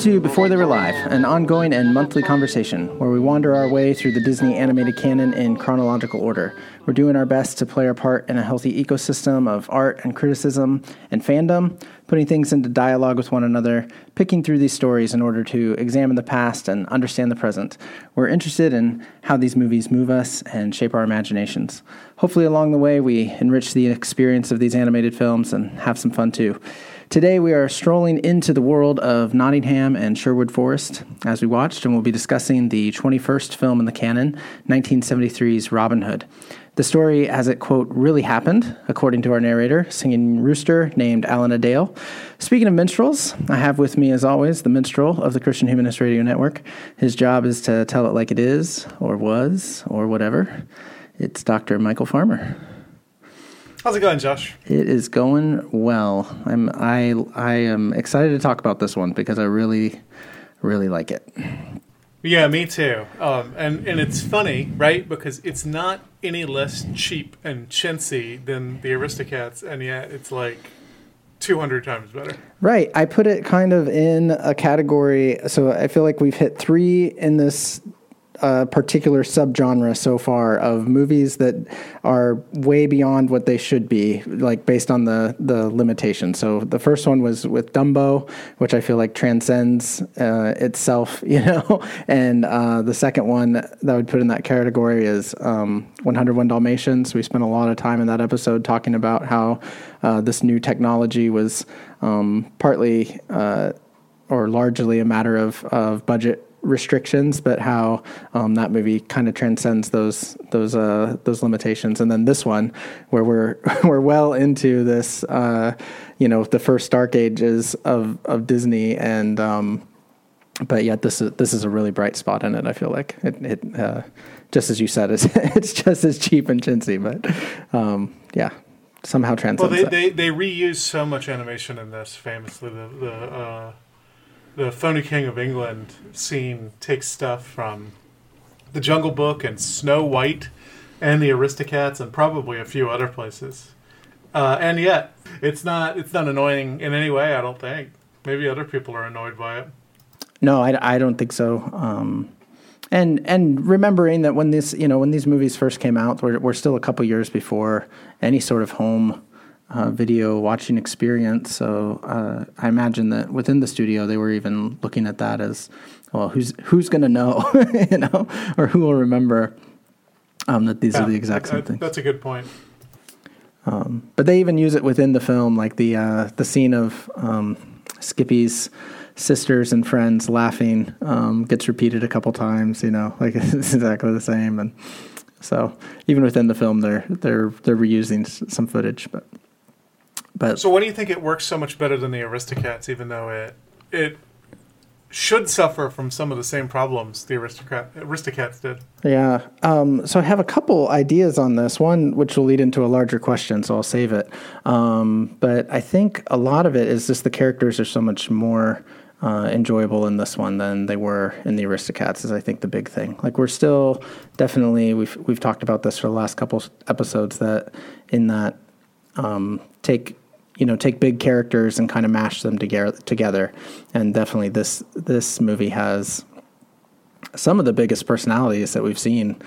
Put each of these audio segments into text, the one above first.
to Before They Were Live, an ongoing and monthly conversation where we wander our way through the Disney animated canon in chronological order. We're doing our best to play our part in a healthy ecosystem of art and criticism and fandom, putting things into dialogue with one another, picking through these stories in order to examine the past and understand the present. We're interested in how these movies move us and shape our imaginations. Hopefully, along the way, we enrich the experience of these animated films and have some fun too. Today, we are strolling into the world of Nottingham and Sherwood Forest as we watched, and we'll be discussing the 21st film in the canon, 1973's Robin Hood. The story, as it, quote, really happened, according to our narrator, singing rooster named Alan-a-Dale. Speaking of minstrels, I have with me, as always, the minstrel of the Christian Humanist Radio Network. His job is to tell it like it is, or was, or whatever. It's Dr. Michael Farmer. How's it going, Josh? It is going well. I'm I I am excited to talk about this one because I really really like it. Yeah, me too. Um, and and it's funny, right? Because it's not any less cheap and chintzy than the Aristocats, and yet it's like 200 times better. Right. I put it kind of in a category. So I feel like we've hit three in this a particular subgenre so far of movies that are way beyond what they should be, like based on the the limitations. So the first one was with Dumbo, which I feel like transcends uh, itself, you know. and uh, the second one that I would put in that category is um, 101 Dalmatians. We spent a lot of time in that episode talking about how uh, this new technology was um, partly uh, or largely a matter of of budget restrictions, but how um, that movie kind of transcends those those uh, those limitations. And then this one, where we're we're well into this, uh, you know, the first dark ages of of Disney, and um, but yet this is this is a really bright spot in it. I feel like it. it uh, just as you said, it's it's just as cheap and chintzy, but um, yeah, somehow transcends. Well, they, they, they reuse so much animation in this. Famously, the the uh, the Phony King of England scene takes stuff from the Jungle Book and Snow White and the Aristocats and probably a few other places. Uh, and yet, it's not it's not annoying in any way. I don't think. Maybe other people are annoyed by it. No, I, I don't think so. Um, and and remembering that when this you know when these movies first came out, we're, we're still a couple years before any sort of home uh, video watching experience. So uh, I imagine that within the studio they were even looking at that as well. Who's who's going to know, you know, or who will remember um, that these yeah, are the exact same things. That's a good point. Um, but they even use it within the film, like the uh, the scene of um, Skippy's sisters and friends laughing um, gets repeated a couple times. You know, like it's exactly the same, and so even within the film, they're they're they're reusing some footage, but. But so, why do you think it works so much better than the Aristocats, even though it it should suffer from some of the same problems the aristocrat Aristocats did? Yeah. Um, so I have a couple ideas on this. One, which will lead into a larger question, so I'll save it. Um, but I think a lot of it is just the characters are so much more. Uh, enjoyable in this one than they were in the Aristocats is I think the big thing. Like we're still definitely we've we've talked about this for the last couple episodes that in that um, take you know take big characters and kind of mash them together together and definitely this this movie has some of the biggest personalities that we've seen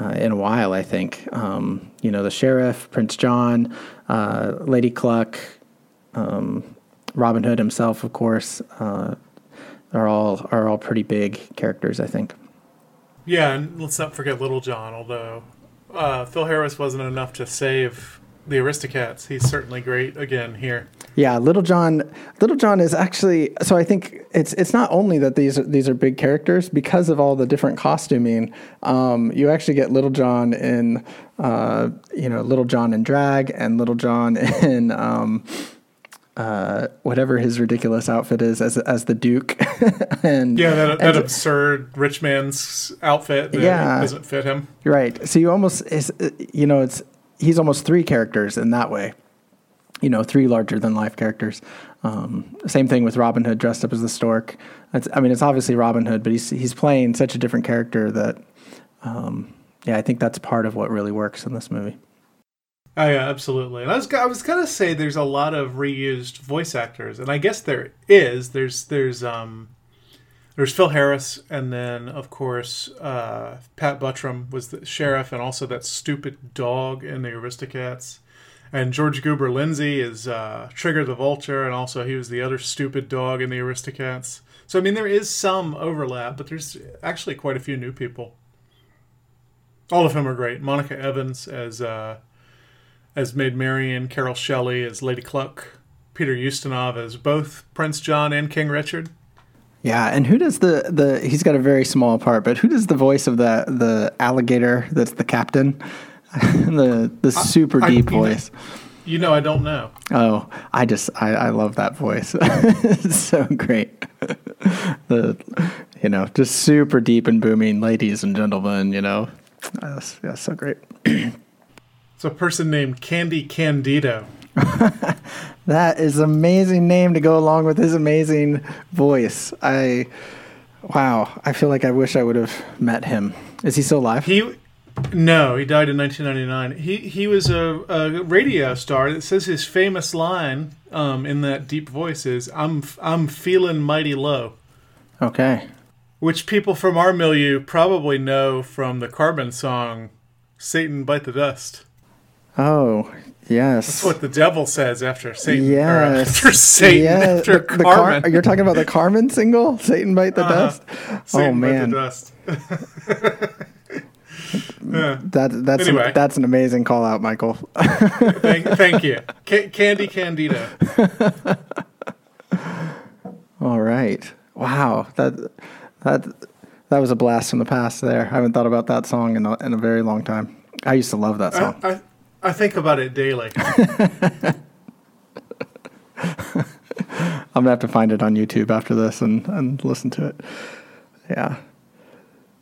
uh, in a while. I think um, you know the sheriff, Prince John, uh, Lady Cluck, um, Robin Hood himself, of course, uh, are all are all pretty big characters. I think. Yeah, and let's not forget Little John. Although uh, Phil Harris wasn't enough to save the Aristocats, he's certainly great again here. Yeah, Little John. Little John is actually so. I think it's it's not only that these these are big characters because of all the different costuming. Um, you actually get Little John in uh, you know Little John in drag and Little John in um, uh, whatever his ridiculous outfit is as as the Duke. and Yeah, that, that and- absurd rich man's outfit that Yeah. doesn't fit him. Right. So you almost, is, you know, it's he's almost three characters in that way. You know, three larger than life characters. Um, same thing with Robin Hood dressed up as the stork. It's, I mean, it's obviously Robin Hood, but he's he's playing such a different character that, um, yeah, I think that's part of what really works in this movie. Oh yeah, absolutely. And I was I was gonna say there's a lot of reused voice actors, and I guess there is. There's there's um there's Phil Harris, and then of course uh, Pat Buttram was the sheriff, and also that stupid dog in the Aristocats. And George Goober Lindsay is uh, Trigger the Vulture, and also he was the other stupid dog in the Aristocats. So I mean, there is some overlap, but there's actually quite a few new people. All of whom are great. Monica Evans as uh, as Maid Marian, Carole Shelley as Lady Cluck, Peter Ustinov as both Prince John and King Richard. Yeah, and who does the the? He's got a very small part, but who does the voice of the the alligator? That's the captain. the the super I- deep know- voice. You know, I don't know. Oh, I just I, I love that voice. it's so great. the you know, just super deep and booming, ladies and gentlemen. You know, that's, that's so great. It's a person named Candy Candido. That is an amazing name to go along with his amazing voice. I wow, I feel like I wish I would have met him. Is he still alive? He, no, he died in 1999. He he was a, a radio star. It says his famous line um, in that deep voice is "I'm I'm feeling mighty low," Okay. which people from our milieu probably know from the Carman song "Satan Bite the Dust." Oh yes. That's what the devil says after Satan. Yes. after Satan. Yeah, after the- the Car- you're talking about the Carman single, Satan Bite the Uh-huh. Dust? oh Satan bite man. the dust. That that's Anyway. that's an amazing call out, Michael. thank, thank you, Ca- Candy Candido. All right. Wow. That that that was a blast from the past there. I haven't thought about that song in a, in a very long time. I used to love that song. I, I think about it daily. I'm gonna have to find it on YouTube after this and, and listen to it. Yeah.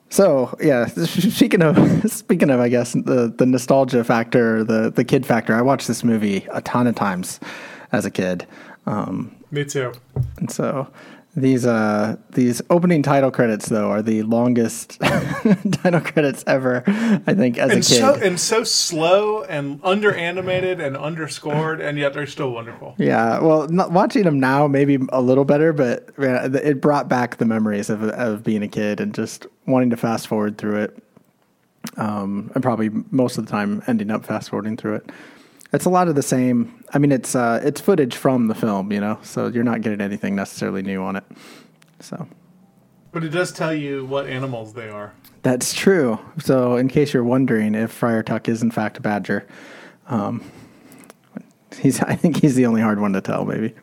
So yeah, speaking of speaking of, I guess the the nostalgia factor, the the kid factor. I watched this movie a ton of times as a kid, um, Me too. and so these uh these opening title credits though are the longest title credits ever. I think as And a kid. so and so slow and under animated and underscored, and yet they're still wonderful. Yeah, well, not, watching them now maybe a little better, but it brought back the memories of of being a kid and just wanting to fast forward through it. Um, and probably most of the time ending up fast forwarding through it. It's a lot of the same. I mean, it's uh, it's footage from the film, you know, so you're not getting anything necessarily new on it. So But it does tell you what animals they are. that's true. So in case you're wondering if Friar Tuck is in fact a badger, um, he's I think he's the only hard one to tell, maybe.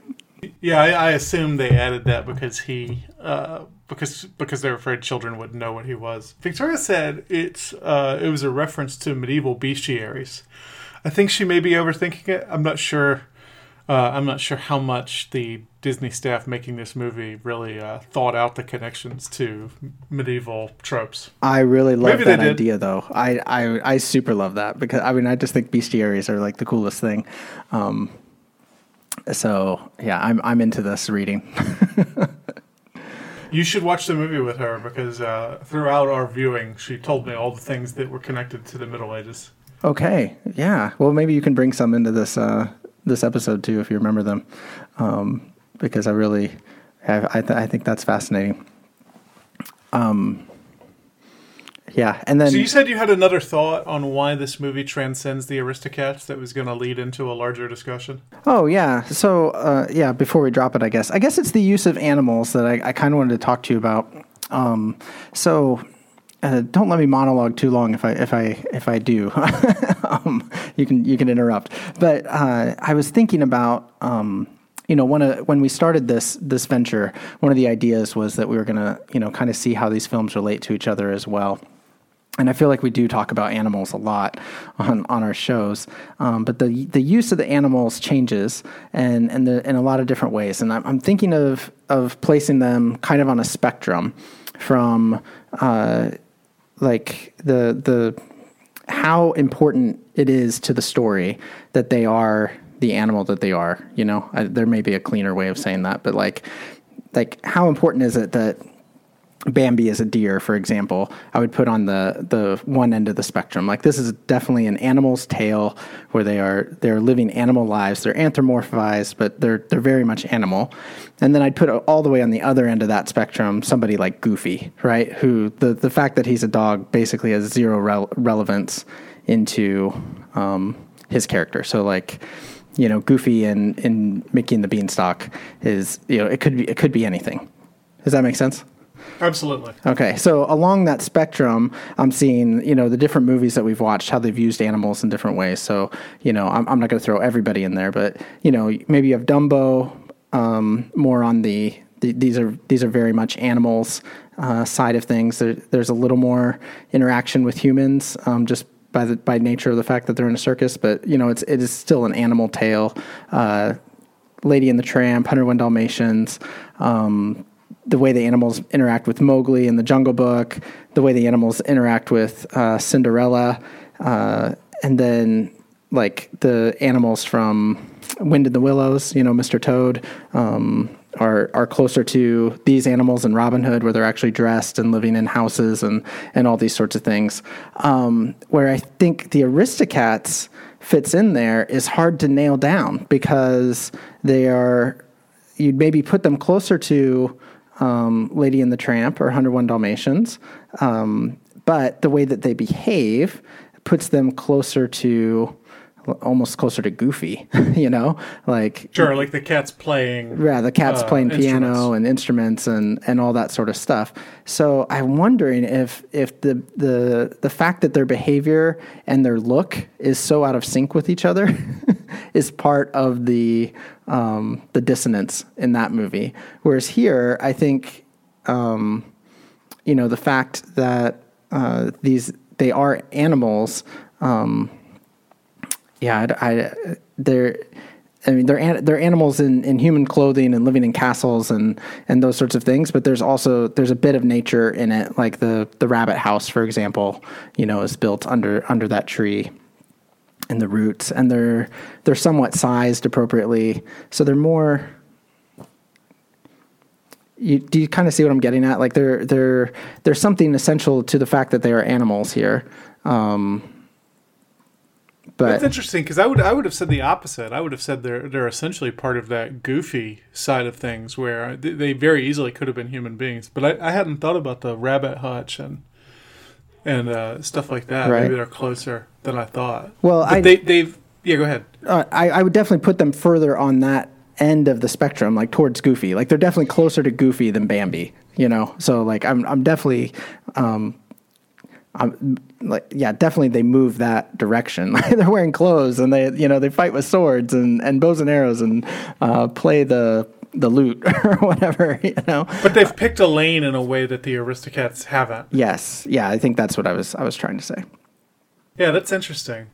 Yeah, I, I assume they added that because he uh, because because they're afraid children would know what he was. Victoria said it's uh, it was a reference to medieval bestiaries. I think she may be overthinking it. I'm not sure. Uh, I'm not sure how much the Disney staff making this movie really uh, thought out the connections to medieval tropes. I really love Maybe that idea, though. I, I I super love that because I mean I just think bestiaries are like the coolest thing. Um, so yeah, I'm I'm into this reading. You should watch the movie with her because uh, throughout our viewing, she told me all the things that were connected to the Middle Ages. Okay, yeah. Well, maybe you can bring some into this uh, this episode too if you remember them, um, because I really I I, th- I think that's fascinating. Um, yeah, and then So you said you had another thought on why this movie transcends the Aristocats that was going to lead into a larger discussion. Oh yeah. So uh, yeah, before we drop it, I guess I guess it's the use of animals that I, I kind of wanted to talk to you about. Um, so uh, don't let me monologue too long if I if I if I do. um, you can you can interrupt. But uh, I was thinking about. Um, you know, one of, when we started this this venture, one of the ideas was that we were going to, you know, kind of see how these films relate to each other as well and I feel like we do talk about animals a lot on, on our shows, um, but the the use of the animals changes and and the, in a lot of different ways. And I'm, I'm thinking of of placing them kind of on a spectrum, from uh, like the the how important it is to the story that they are the animal that they are. You know, I, there may be a cleaner way of saying that, but like like how important is it that Bambi is a deer, for example, I would put on the the one end of the spectrum. Like this is definitely an animal's tale where they are they're living animal lives. They're anthropomorphized, but they're they're very much animal. And then I'd put all the way on the other end of that spectrum somebody like Goofy, right? Who the the fact that he's a dog basically has zero rel- relevance into um, his character. So like you know, Goofy and in Mickey and the Beanstalk is you know it could be it could be anything. Does that make sense? Absolutely. Okay, so along that spectrum, I'm seeing you know the different movies that we've watched, how they've used animals in different ways. So you know, I'm, I'm not going to throw everybody in there, but you know, maybe you have Dumbo um, more on the, the these are these are very much animals uh, side of things. There, there's a little more interaction with humans, um, just by the by nature of the fact that they're in a circus. But you know, it's it is still an animal tale. Uh, Lady and the Tramp, 101 Dalmatians. Um, the way the animals interact with Mowgli in the Jungle Book, the way the animals interact with uh, Cinderella, uh, and then like the animals from Wind in the Willows, you know, Mr. Toad, um, are are closer to these animals in Robin Hood, where they're actually dressed and living in houses and and all these sorts of things. Um, where I think the Aristocats fits in there is hard to nail down because they are you'd maybe put them closer to um, Lady and the Tramp or 101 Dalmatians, um, but the way that they behave puts them closer to almost closer to Goofy, you know, like Sure, like the cat's playing. yeah, the cat's uh, playing piano and instruments and, and all that sort of stuff. So I'm wondering if if the the the fact that their behavior and their look is so out of sync with each other is part of the um, the dissonance in that movie. Whereas here, I think um, you know the fact that uh, these they are animals. Um, yeah, I, I, they're. I mean, they're they're animals in, in human clothing and living in castles and, and those sorts of things. But there's also there's a bit of nature in it, like the the rabbit house, for example. You know, is built under under that tree, and the roots, and they're they're somewhat sized appropriately, so they're more. You, do you kind of see what I'm getting at? Like there, there, there's something essential to the fact that they are animals here. Um, but That's interesting because I would I would have said the opposite. I would have said they're they're essentially part of that goofy side of things where they, they very easily could have been human beings. But I, I hadn't thought about the rabbit hutch and and uh, stuff like that. Right. Maybe they're closer than I thought. Well, But I- they they've yeah. Go ahead. uh, I, I would definitely put them further on that end of the spectrum, like towards Goofy. Like they're definitely closer to Goofy than Bambi. You know, so like I'm I'm definitely, um, I'm like yeah, definitely they move that direction. they're wearing clothes and they you know they fight with swords and and bows and arrows and uh, play the the lute or whatever. You know. But they've picked a lane in a way that the Aristocats haven't. Yes, yeah, I think that's what I was I was trying to say. Yeah, that's interesting.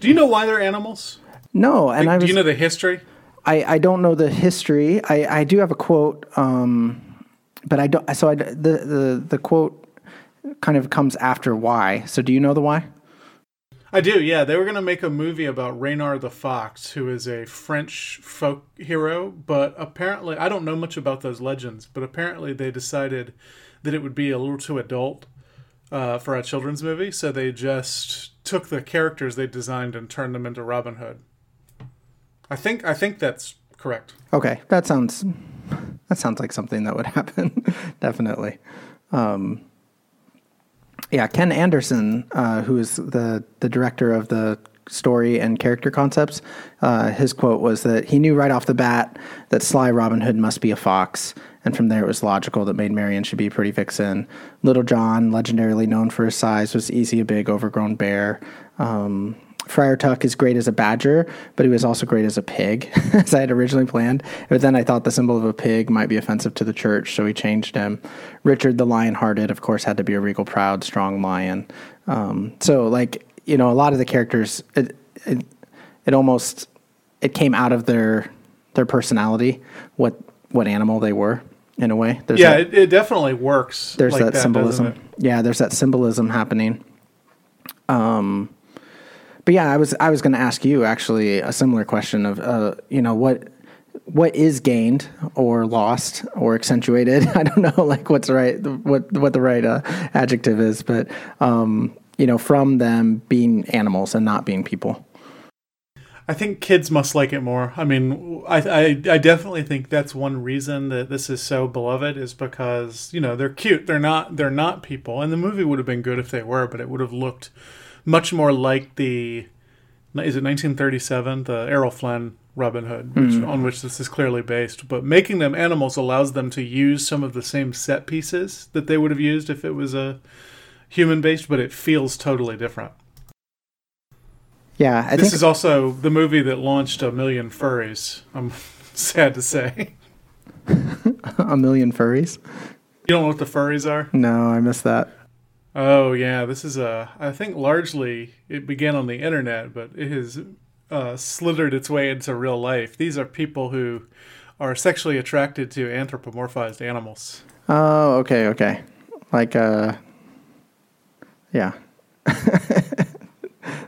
Do you know why they're animals? No, and I Do you know the history? I, I don't know the history. I, I do have a quote, um, but I don't. So I, the, the the quote kind of comes after why. So do you know the why? I do, yeah. They were going to make a movie about Reynard the Fox, who is a French folk hero, but apparently, I don't know much about those legends, but apparently they decided that it would be a little too adult uh, for a children's movie, so they just took the characters they designed and turned them into Robin Hood. I think I think that's correct. Okay, that sounds that sounds like something that would happen. Definitely. Um, yeah, Ken Anderson, uh, who is the the director of the story and character concepts, uh, his quote was that he knew right off the bat that Sly Robin Hood must be a fox, and from there it was logical that Maid Marian should be a pretty vixen. Little John, legendarily known for his size, was easy a big overgrown bear. Um, Friar Tuck is great as a badger, but he was also great as a pig, as I had originally planned. But then I thought the symbol of a pig might be offensive to the church, so we changed him. Richard the Lion-Hearted, of course, had to be a regal, proud, strong lion. Um, so, like you know, a lot of the characters, it, it, it almost it came out of their their personality, what what animal they were in a way. There's yeah, that, it, it, definitely works. There's like that, that, symbolism. Yeah, there's that symbolism happening. Um but yeah, I was I was going to ask you actually a similar question of uh, you know what what is gained or lost or accentuated. I don't know like what's right what what the right uh, adjective is, but um, you know from them being animals and not being people. I think kids must like it more. I mean, I, I, I definitely think that's one reason that this is so beloved is because you know they're cute. They're not they're not people, and the movie would have been good if they were, but it would have looked much more like the is it 1937 the Errol Flynn Robin Hood, which, mm. on which this is clearly based. But making them animals allows them to use some of the same set pieces that they would have used if it was a human based, but it feels totally different. Yeah, I this is also the movie that launched a million furries. I'm sad to say. a million furries. You don't know what the furries are? No, I missed that. Oh yeah, this is a. I think largely it began on the internet, but it has uh, slithered its way into real life. These are people who are sexually attracted to anthropomorphized animals. Oh, okay, okay, like uh, yeah.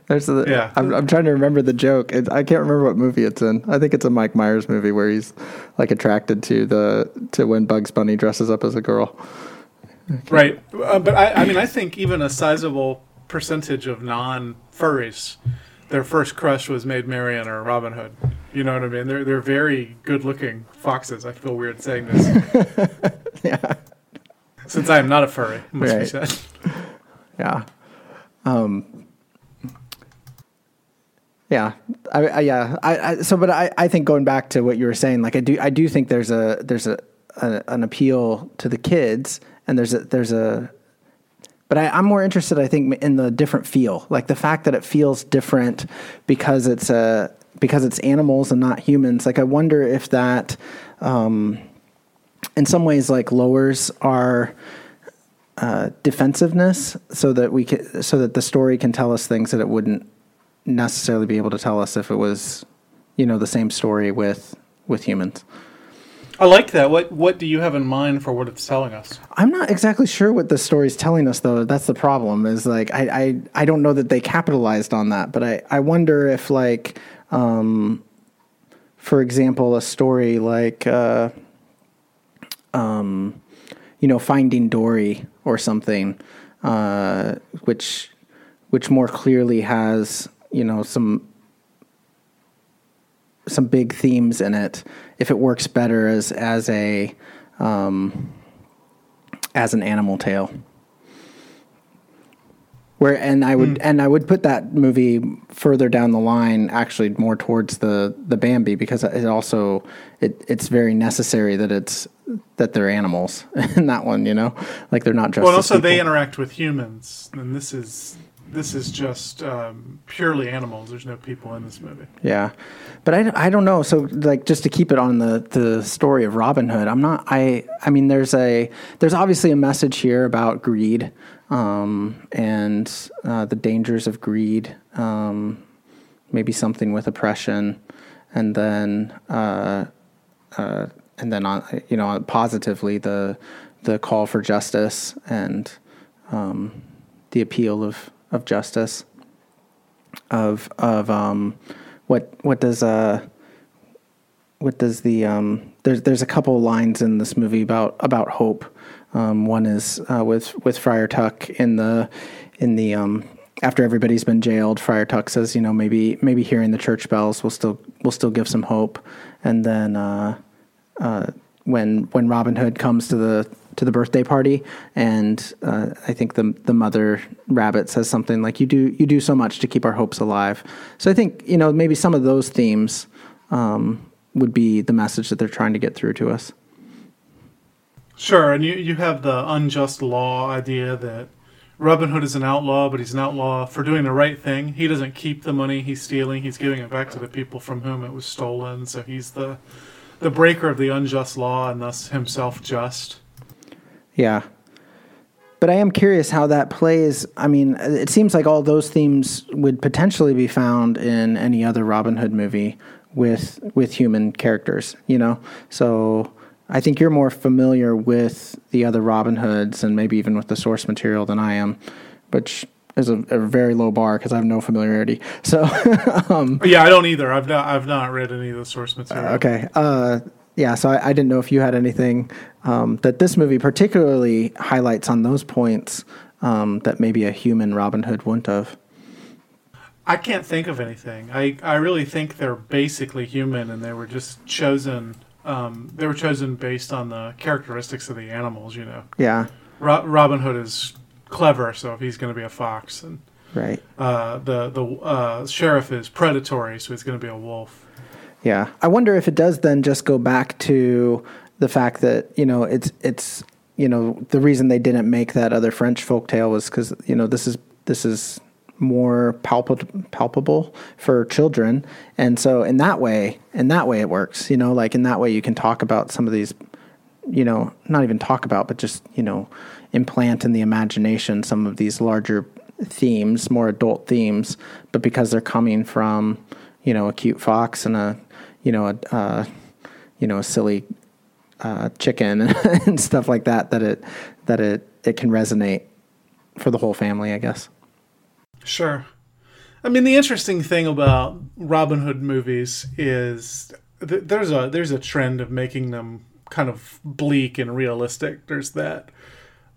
There's a, yeah. I'm, I'm trying to remember the joke. It, I can't remember what movie it's in. I think it's a Mike Myers movie where he's like attracted to the to when Bugs Bunny dresses up as a girl. Okay. Right, uh, but I, I mean, I think even a sizable percentage of non furries, their first crush was Maid Marian or Robin Hood. You know what I mean? They're they're very good looking foxes. I feel weird saying this. yeah. Since I am not a furry, must right. be said. Yeah. Um. Yeah, I, I yeah, I, I, so but I, I think going back to what you were saying, like I do I do think there's a there's a, a an appeal to the kids and there's a there's a but I, am more interested, I think, in the different feel, like the fact that it feels different because it's a because it's animals and not humans. Like I wonder if that, um, in some ways, like lowers our uh, defensiveness, so that we can, so that the story can tell us things that it wouldn't necessarily be able to tell us if it was, you know, the same story with with humans. I like that. What what do you have in mind for what it's telling us? I'm not exactly sure what the story's telling us though. That's the problem. Is like I I, I don't know that they capitalized on that, but I, I wonder if like um, for example, a story like uh, um, you know, Finding Dory or something, uh, which which more clearly has, you know, some some big themes in it if it works better as as a um, as an animal tale. Where and I would mm. and I would put that movie further down the line, actually more towards the the Bambi because it also it it's very necessary that it's that they're animals in that one, you know, like they're not just. Well, also people. they interact with humans, and this is this is just um, purely animals. There's no people in this movie. Yeah, but I, I don't know. So like just to keep it on the the story of Robin Hood, I'm not. I I mean, there's a there's obviously a message here about greed um, and uh, the dangers of greed. Um, maybe something with oppression, and then uh, uh, and then on you know positively the the call for justice and um, the appeal of of justice of of um, what what does uh what does the um, there's there's a couple lines in this movie about about hope. Um, one is uh, with with Friar Tuck in the in the um, after everybody's been jailed. Friar Tuck says, you know, maybe maybe hearing the church bells will still will still give some hope. And then uh, uh, when when Robin Hood comes to the to the birthday party, and uh, I think the the mother rabbit says something like, "You do you do so much to keep our hopes alive." So I think you know maybe some of those themes um, would be the message that they're trying to get through to us. Sure, and you you have the unjust law idea that Robin Hood is an outlaw, but he's an outlaw for doing the right thing. He doesn't keep the money he's stealing; he's giving it back to the people from whom it was stolen. So he's the the breaker of the unjust law, and thus himself just. Yeah. But I am curious how that plays. I mean, it seems like all those themes would potentially be found in any other Robin Hood movie with with human characters, you know? So I think you're more familiar with the other Robin Hoods and maybe even with the source material than I am, which is a, a very low bar because I have no familiarity. So, um, yeah, I don't either. I've not I've not read any of the source material. okay, uh, yeah. So I, I, didn't know if you had anything um, that this movie particularly highlights on those points um, that maybe a human Robin Hood wouldn't have. I can't think of anything. I, I really think they're basically human, and they were just chosen um, they were chosen based on the characteristics of the animals. You know. Yeah. Ro- Robin Hood is clever, so if he's going to be a fox, and right. Uh, the the uh, sheriff is predatory, so he's going to be a wolf. Yeah, I wonder if it does then just go back to the fact that you know it's it's you know the reason they didn't make that other French folk tale was because you know this is this is more palpable palpable for children. And so in that way in that way it works you know like in that way you can talk about some of these you know not even talk about but just you know implant in the imagination some of these larger themes more adult themes but because they're coming from you know a cute fox and a you know a uh, you know a silly uh, chicken and stuff like that that it that it it can resonate for the whole family i guess Sure. I mean, the interesting thing about Robin Hood movies is th- there's a there's a trend of making them kind of bleak and realistic. There's that.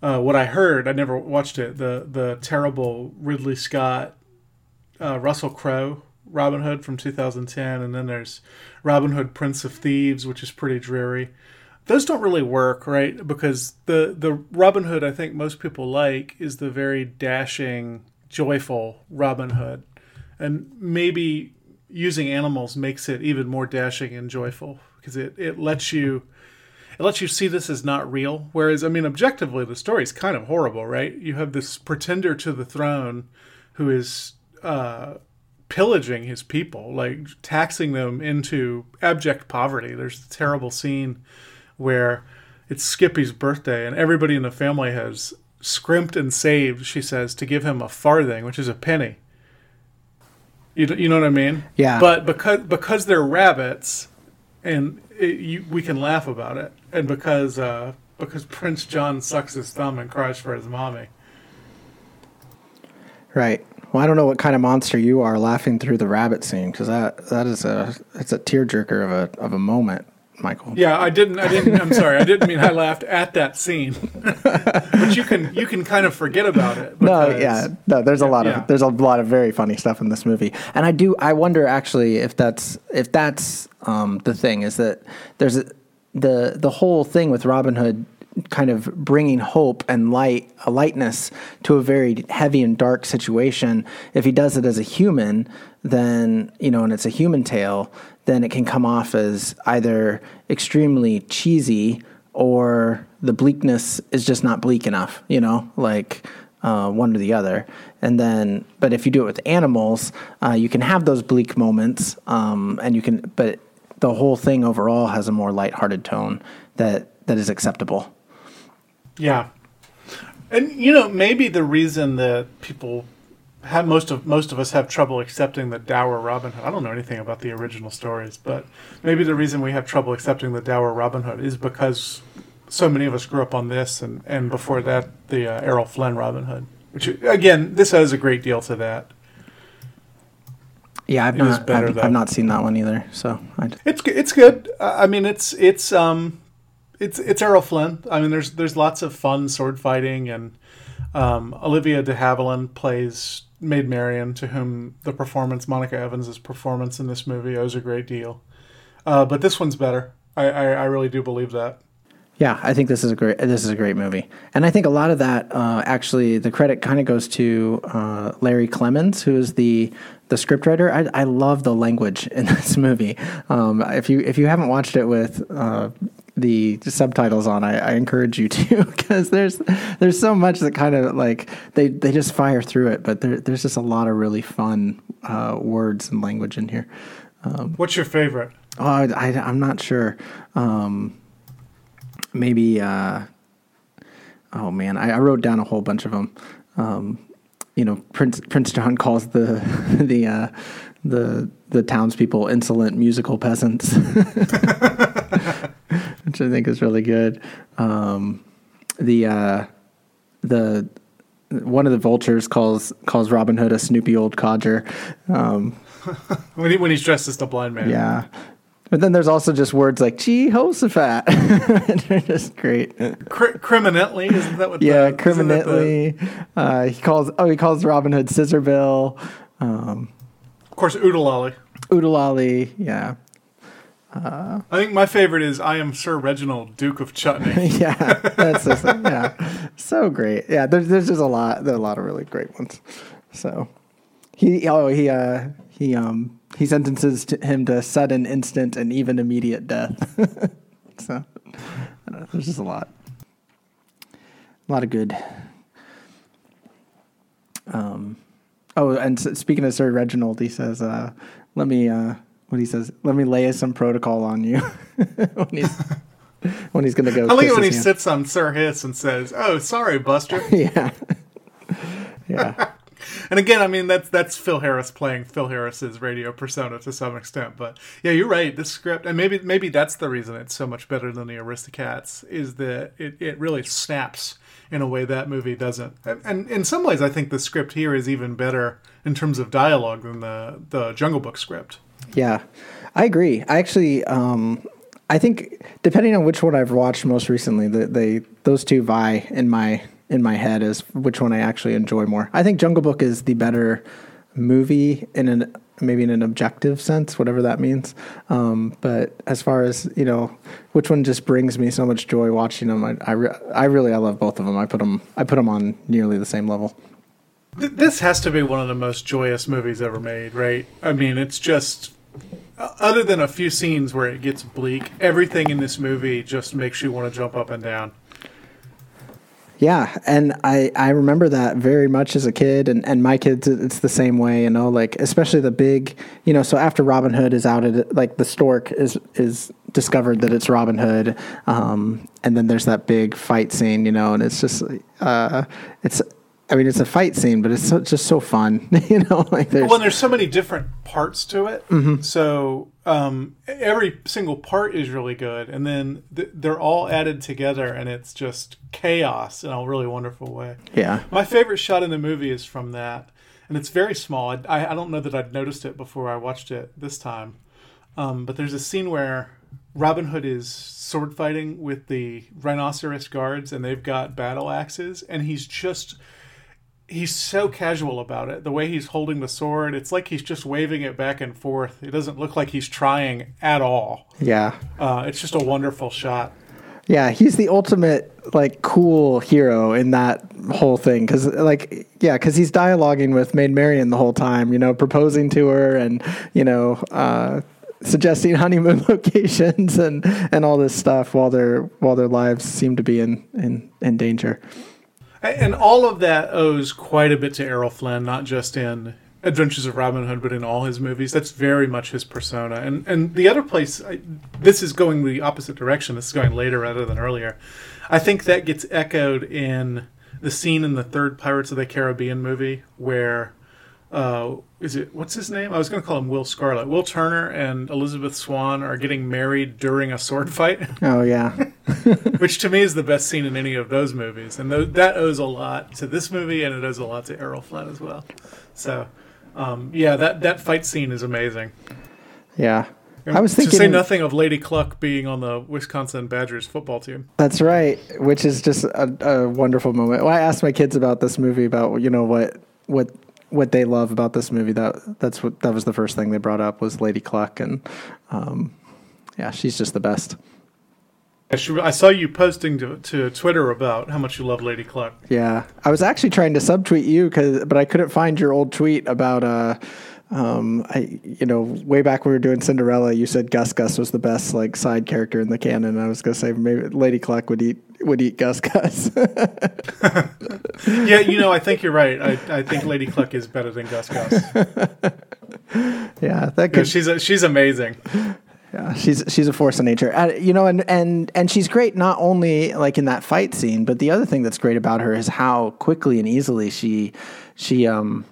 Uh, what I heard, I never watched it. The the terrible Ridley Scott, uh, Russell Crowe Robin Hood from 2010, and then there's Robin Hood Prince of Thieves, which is pretty dreary. Those don't really work, right? Because the the Robin Hood I think most people like is the very dashing joyful Robin Hood. And maybe using animals makes it even more dashing and joyful because it, it lets you it lets you see this as not real. Whereas, I mean, objectively, the story is kind of horrible, right? You have this pretender to the throne who is uh, pillaging his people, like taxing them into abject poverty. There's a terrible scene where it's Skippy's birthday, and everybody in the family has scrimped and saved, she says, to give him a farthing, which is a penny. You, you know what I mean? Yeah. But because because they're rabbits, and it, you, we can laugh about it, and because uh, because Prince John sucks his thumb and cries for his mommy. Right. Well, I don't know what kind of monster you are laughing through the rabbit scene because that that is a it's a tearjerker of a of a moment. Michael. Yeah, I didn't. I didn't. I'm sorry. I didn't mean I laughed at that scene. but you can you can kind of forget about it. Because, no, yeah, no. There's a lot yeah. of there's a lot of very funny stuff in this movie, and I do I wonder actually if that's if that's um, the thing is that there's a, the the whole thing with Robin Hood kind of bringing hope and light, a lightness to a very heavy and dark situation. If he does it as a human, then you know, and it's a human tale, then it can come off as either extremely cheesy or the bleakness is just not bleak enough, you know, like uh, one or the other. And then, but if you do it with animals, uh, you can have those bleak moments, um, and you can, but the whole thing overall has a more lighthearted tone that that is acceptable. Yeah, and you know, maybe the reason that people have most of most of us have trouble accepting the dour Robin Hood. I don't know anything about the original stories, but maybe the reason we have trouble accepting the dour Robin Hood is because so many of us grew up on this, and and before that, the uh, Errol Flynn Robin Hood. Which again, this has a great deal to that. Yeah, I've it not. Better, I've, I've, not seen that one either. So I'd... it's it's good. I mean, it's it's um, it's it's Errol Flynn. I mean, there's there's lots of fun sword fighting, and um, Olivia de Havilland plays Maid Marian, to whom the performance, Monica Evans's performance in this movie owes a great deal. Uh, but this one's better. I, I, I, really do believe that. Yeah, I think this is a great this is a great movie, and I think a lot of that uh, actually the credit kind of goes to uh, Larry Clemmons, who is the the scriptwriter. I, I love the language in this movie. Um, if you if you haven't watched it with uh, the subtitles on, I, I encourage you to because there's there's so much that kind of like they they just fire through it, but there, there's just a lot of really fun uh, words and language in here. What's your favorite? Oh, I, I'm not sure. Um, maybe. Uh, oh man, I, I wrote down a whole bunch of them. Um, you know, Prince Prince John calls the the uh, the the townspeople insolent musical peasants, which I think is really good. Um, the uh, the one of the vultures calls calls Robin Hood a snoopy old codger. Um, When, he, when he's dressed as the blind man. yeah. But then there's also just words like Jehoshaphat. They're just great. Cri- criminally, isn't that what? Yeah, the, isn't the- criminally. Uh, he calls oh he calls Robin Hood Scissorbill. Um, of course, Oodalali. Oodalali, yeah. I think my favorite is I am Sir Reginald, Duke of Chutney. Yeah. That's just, yeah. So great. Yeah, there's there's just a lot there are a lot of really great ones. So he oh he uh he um he sentences to him to sudden, instant, and even immediate death. so I don't know, there's just a lot. A lot of good. Um, oh, and speaking of Sir Reginald, he says, uh, "Let me." Uh, what he says? Let me lay some protocol on you when he's when he's gonna go. I like it when he hand. sits on Sir Hiss and says, "Oh, sorry, Buster." Yeah, yeah, and again, I mean that's that's Phil Harris playing Phil Harris's radio persona to some extent. But yeah, you're right. This script, and maybe maybe that's the reason it's so much better than the Aristocats, is that it, it really snaps in a way that movie doesn't. And, and in some ways, I think the script here is even better in terms of dialogue than the the Jungle Book script. Yeah. I agree. I actually, um, I think depending on which one I've watched most recently, the, they those two vie in my in my head as which one I actually enjoy more. I think Jungle Book is the better movie in an maybe in an objective sense, whatever that means. Um, but as far as you know, which one just brings me so much joy watching them, I I, re- I really I love both of them. I put them I put them on nearly the same level. Th- This has to be one of the most joyous movies ever made, right? I mean, it's just other than a few scenes where it gets bleak, everything in this movie just makes you want to jump up and down. Yeah, and I I remember that very much as a kid, and and my kids it's the same way, you know, like especially the big, you know, so after Robin Hood is outed, like the stork is is discovered that it's Robin Hood, um, and then there's that big fight scene, you know, and it's just uh, it's. I mean, it's a fight scene, but it's so, just so fun, you know. Like there's, Well, and there's so many different parts to it. So um, every single part is really good, and then th- they're all added together, and it's just chaos in a really wonderful way. yeah, My favorite shot in the movie is from that, and it's very small. I, I, I don't know that I'd noticed it before I watched it this time, um, but there's a scene where Robin Hood is sword fighting with the rhinoceros guards, and they've got battle axes, and he's just he's so casual about it. The way he's holding the sword, it's like he's just waving it back and forth. It doesn't look like he's trying at all. yeah. Uh, it's just a wonderful shot. Yeah, he's the ultimate like cool hero in that whole thing because like yeah, because he's dialoguing with Maid Marian the whole time, you know, proposing to her and you know uh, suggesting honeymoon locations and and all this stuff while their while their lives seem to be in in, in danger. And all of that owes quite a bit to Errol Flynn, not just in Adventures of Robin Hood, but in all his movies. That's very much his persona. And and the other place, I, this is going the opposite direction. This is going later rather than earlier. I think that gets echoed in the scene in the third Pirates of the Caribbean movie where. Uh, is it what's his name? I was going to call him Will Scarlet. Will Turner and Elizabeth Swann are getting married during a sword fight. Oh yeah, which to me is the best scene in any of those movies, and th- that owes a lot to this movie, and it owes a lot to Errol Flynn as well. So, um, yeah, that that fight scene is amazing. yeah. I was to say nothing of Lady Cluck being on the Wisconsin Badgers football team. that's right, which is just a, a wonderful moment. Well, I asked my kids about this movie about you know what what what they love about this movie. That that's what that was the first thing they brought up was Lady Cluck, and um, yeah, she's just the best. I saw you posting to, to Twitter about how much you love Lady Cluck. Yeah, I was actually trying to subtweet you, cause, but I couldn't find your old tweet about uh, um, I, you know, way back when we were doing Cinderella, you said Gus Gus was the best like side character in the canon. I was gonna say maybe Lady Cluck would eat would eat Gus Gus. yeah, you know, I think you're right. I, I think Lady Cluck is better than Gus Gus. yeah, that could, she's a, she's amazing. Yeah, she's she's a force of nature, uh, you know, and and and she's great not only like in that fight scene, but the other thing that's great about her is how quickly and easily she she um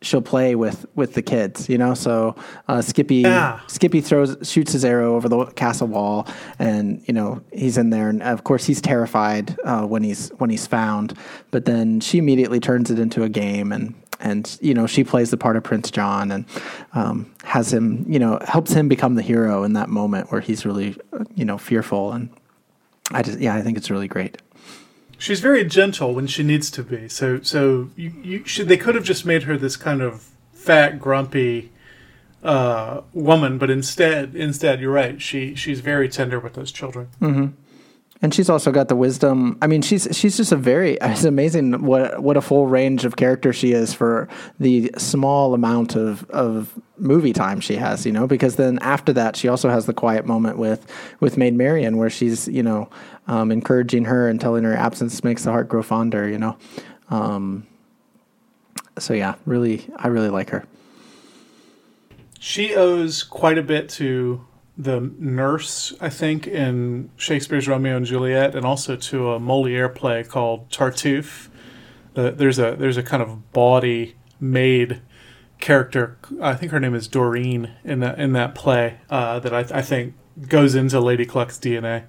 she'll play with with the kids, you know. So uh, Skippy yeah. Skippy throws shoots his arrow over the castle wall, and you know he's in there, and of course he's terrified uh, when he's when he's found. But then she immediately turns it into a game, and and you know she plays the part of Prince John, and um, has him, you know, helps him become the hero in that moment where he's really, you know, fearful, and I just yeah, I think it's really great. She's very gentle when she needs to be. So so you, you should they could have just made her this kind of fat, grumpy uh, woman, but instead instead you're right. She she's very tender with those children. Mm-hmm. And she's also got the wisdom. I mean, she's she's just a very. It's amazing what what a full range of character she is for the small amount of of movie time she has. You know, because then after that, she also has the quiet moment with with Maid Marian, where she's you know um, encouraging her and telling her absence makes the heart grow fonder, you know. Um, so yeah, really, I really like her. She owes quite a bit to the nurse, I think, in Shakespeare's Romeo and Juliet, and also to a Moliere play called Tartuffe. The, there's a there's a kind of bawdy maid character. I think her name is Dorine in that in that play uh, that I, I think goes into Lady Cluck's DNA.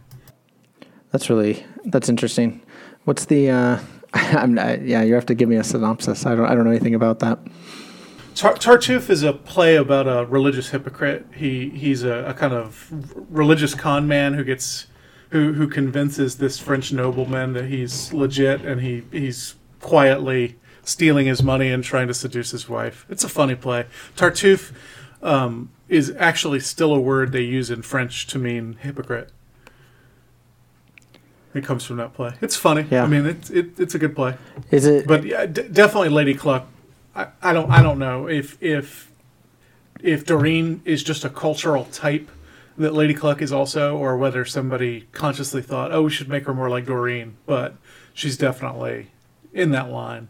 That's really that's interesting. What's the? Uh, I'm not, yeah. You have to give me a synopsis. I don't. I don't know anything about that. Tar- Tartuffe is a play about a religious hypocrite. He he's a, a, kind of religious con man who gets who who convinces this French nobleman that he's legit and he he's quietly stealing his money and trying to seduce his wife. It's a funny play. Tartuffe um, is actually still a word they use in French to mean hypocrite. It comes from that play. It's funny. Yeah. I mean, it's it, it's a good play. Is it? But yeah, d- definitely Lady Cluck. I, I don't I don't know if if if Dorine is just a cultural type that Lady Cluck is also, or whether somebody consciously thought, oh, we should make her more like Dorine. But she's definitely in that line.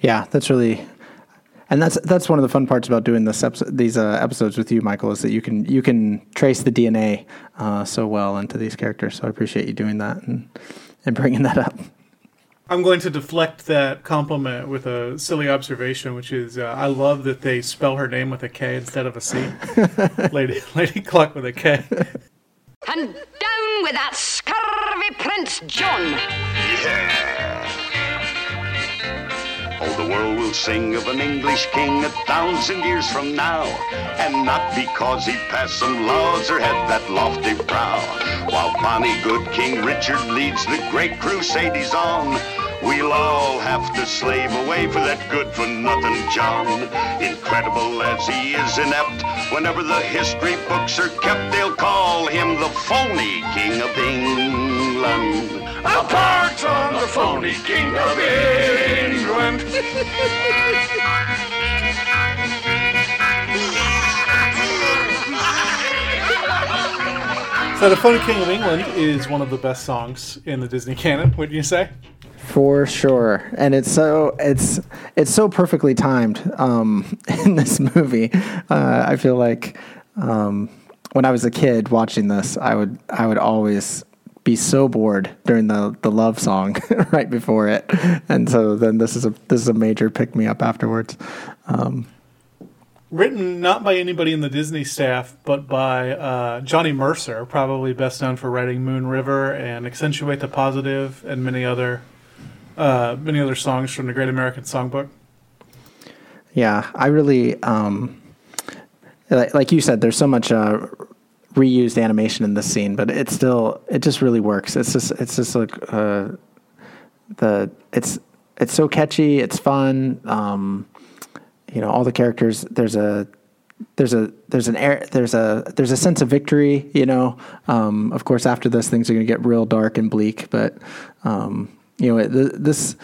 Yeah, that's really and that's that's one of the fun parts about doing this episode, these uh, episodes with you, Michael, is that you can you can trace the DNA uh, so well into these characters. So I appreciate you doing that and and bringing that up. I'm going to deflect that compliment with a silly observation, which is uh, I love that they spell her name with a K instead of a C. Lady Lady Cluck with a K. And down with that scurvy Prince John. Yeah. Oh, the world will sing of an English king a thousand years from now, and not because he passed some laws or had that lofty brow. While bonny good King Richard leads the great crusade he's on, we'll all have to slave away for that good-for-nothing John. Incredible as he is inept, whenever the history books are kept, they'll call him the phony King of England. Apart on the phony King of England. so, The Phony King of England is one of the best songs in the Disney canon, wouldn't you say? For sure, and it's so it's it's so perfectly timed um, in this movie. Uh, I feel like um, when I was a kid watching this, I would I would always be so bored during the the love song right before it, and so then this is a this is a major pick me up afterwards. Um, Written not by anybody in the Disney staff, but by uh, Johnny Mercer, probably best known for writing Moon River and Accentuate the Positive and many other uh, many other songs from the Great American Songbook. Yeah, I really um, like you said. There's so much uh, reused animation in this scene, but it still it just really works. It's just it's just like uh, the it's it's so catchy. It's fun. Um, you know, all the characters. There's a there's a there's an air there's a there's a sense of victory. You know, um, of course, after this, things are going to get real dark and bleak. But um, you know, this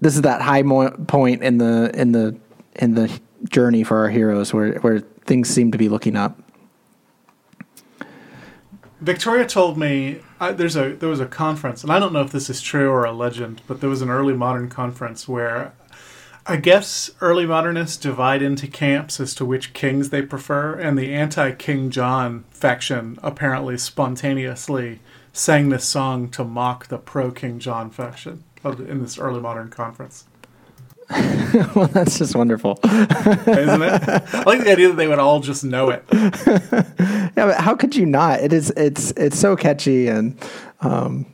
this is that high mo- point in the in the in the journey for our heroes, where where things seem to be looking up. Victoria told me I, there's a there was a conference, and I don't know if this is true or a legend, but there was an early modern conference where I guess early modernists divide into camps as to which kings they prefer, and the anti-King John faction apparently spontaneously sang this song to mock the pro-King John faction in this early modern conference. well, that's just wonderful, isn't it? I like the idea that they would all just know it. yeah, but how could you not? It is. It's it's so catchy, and um,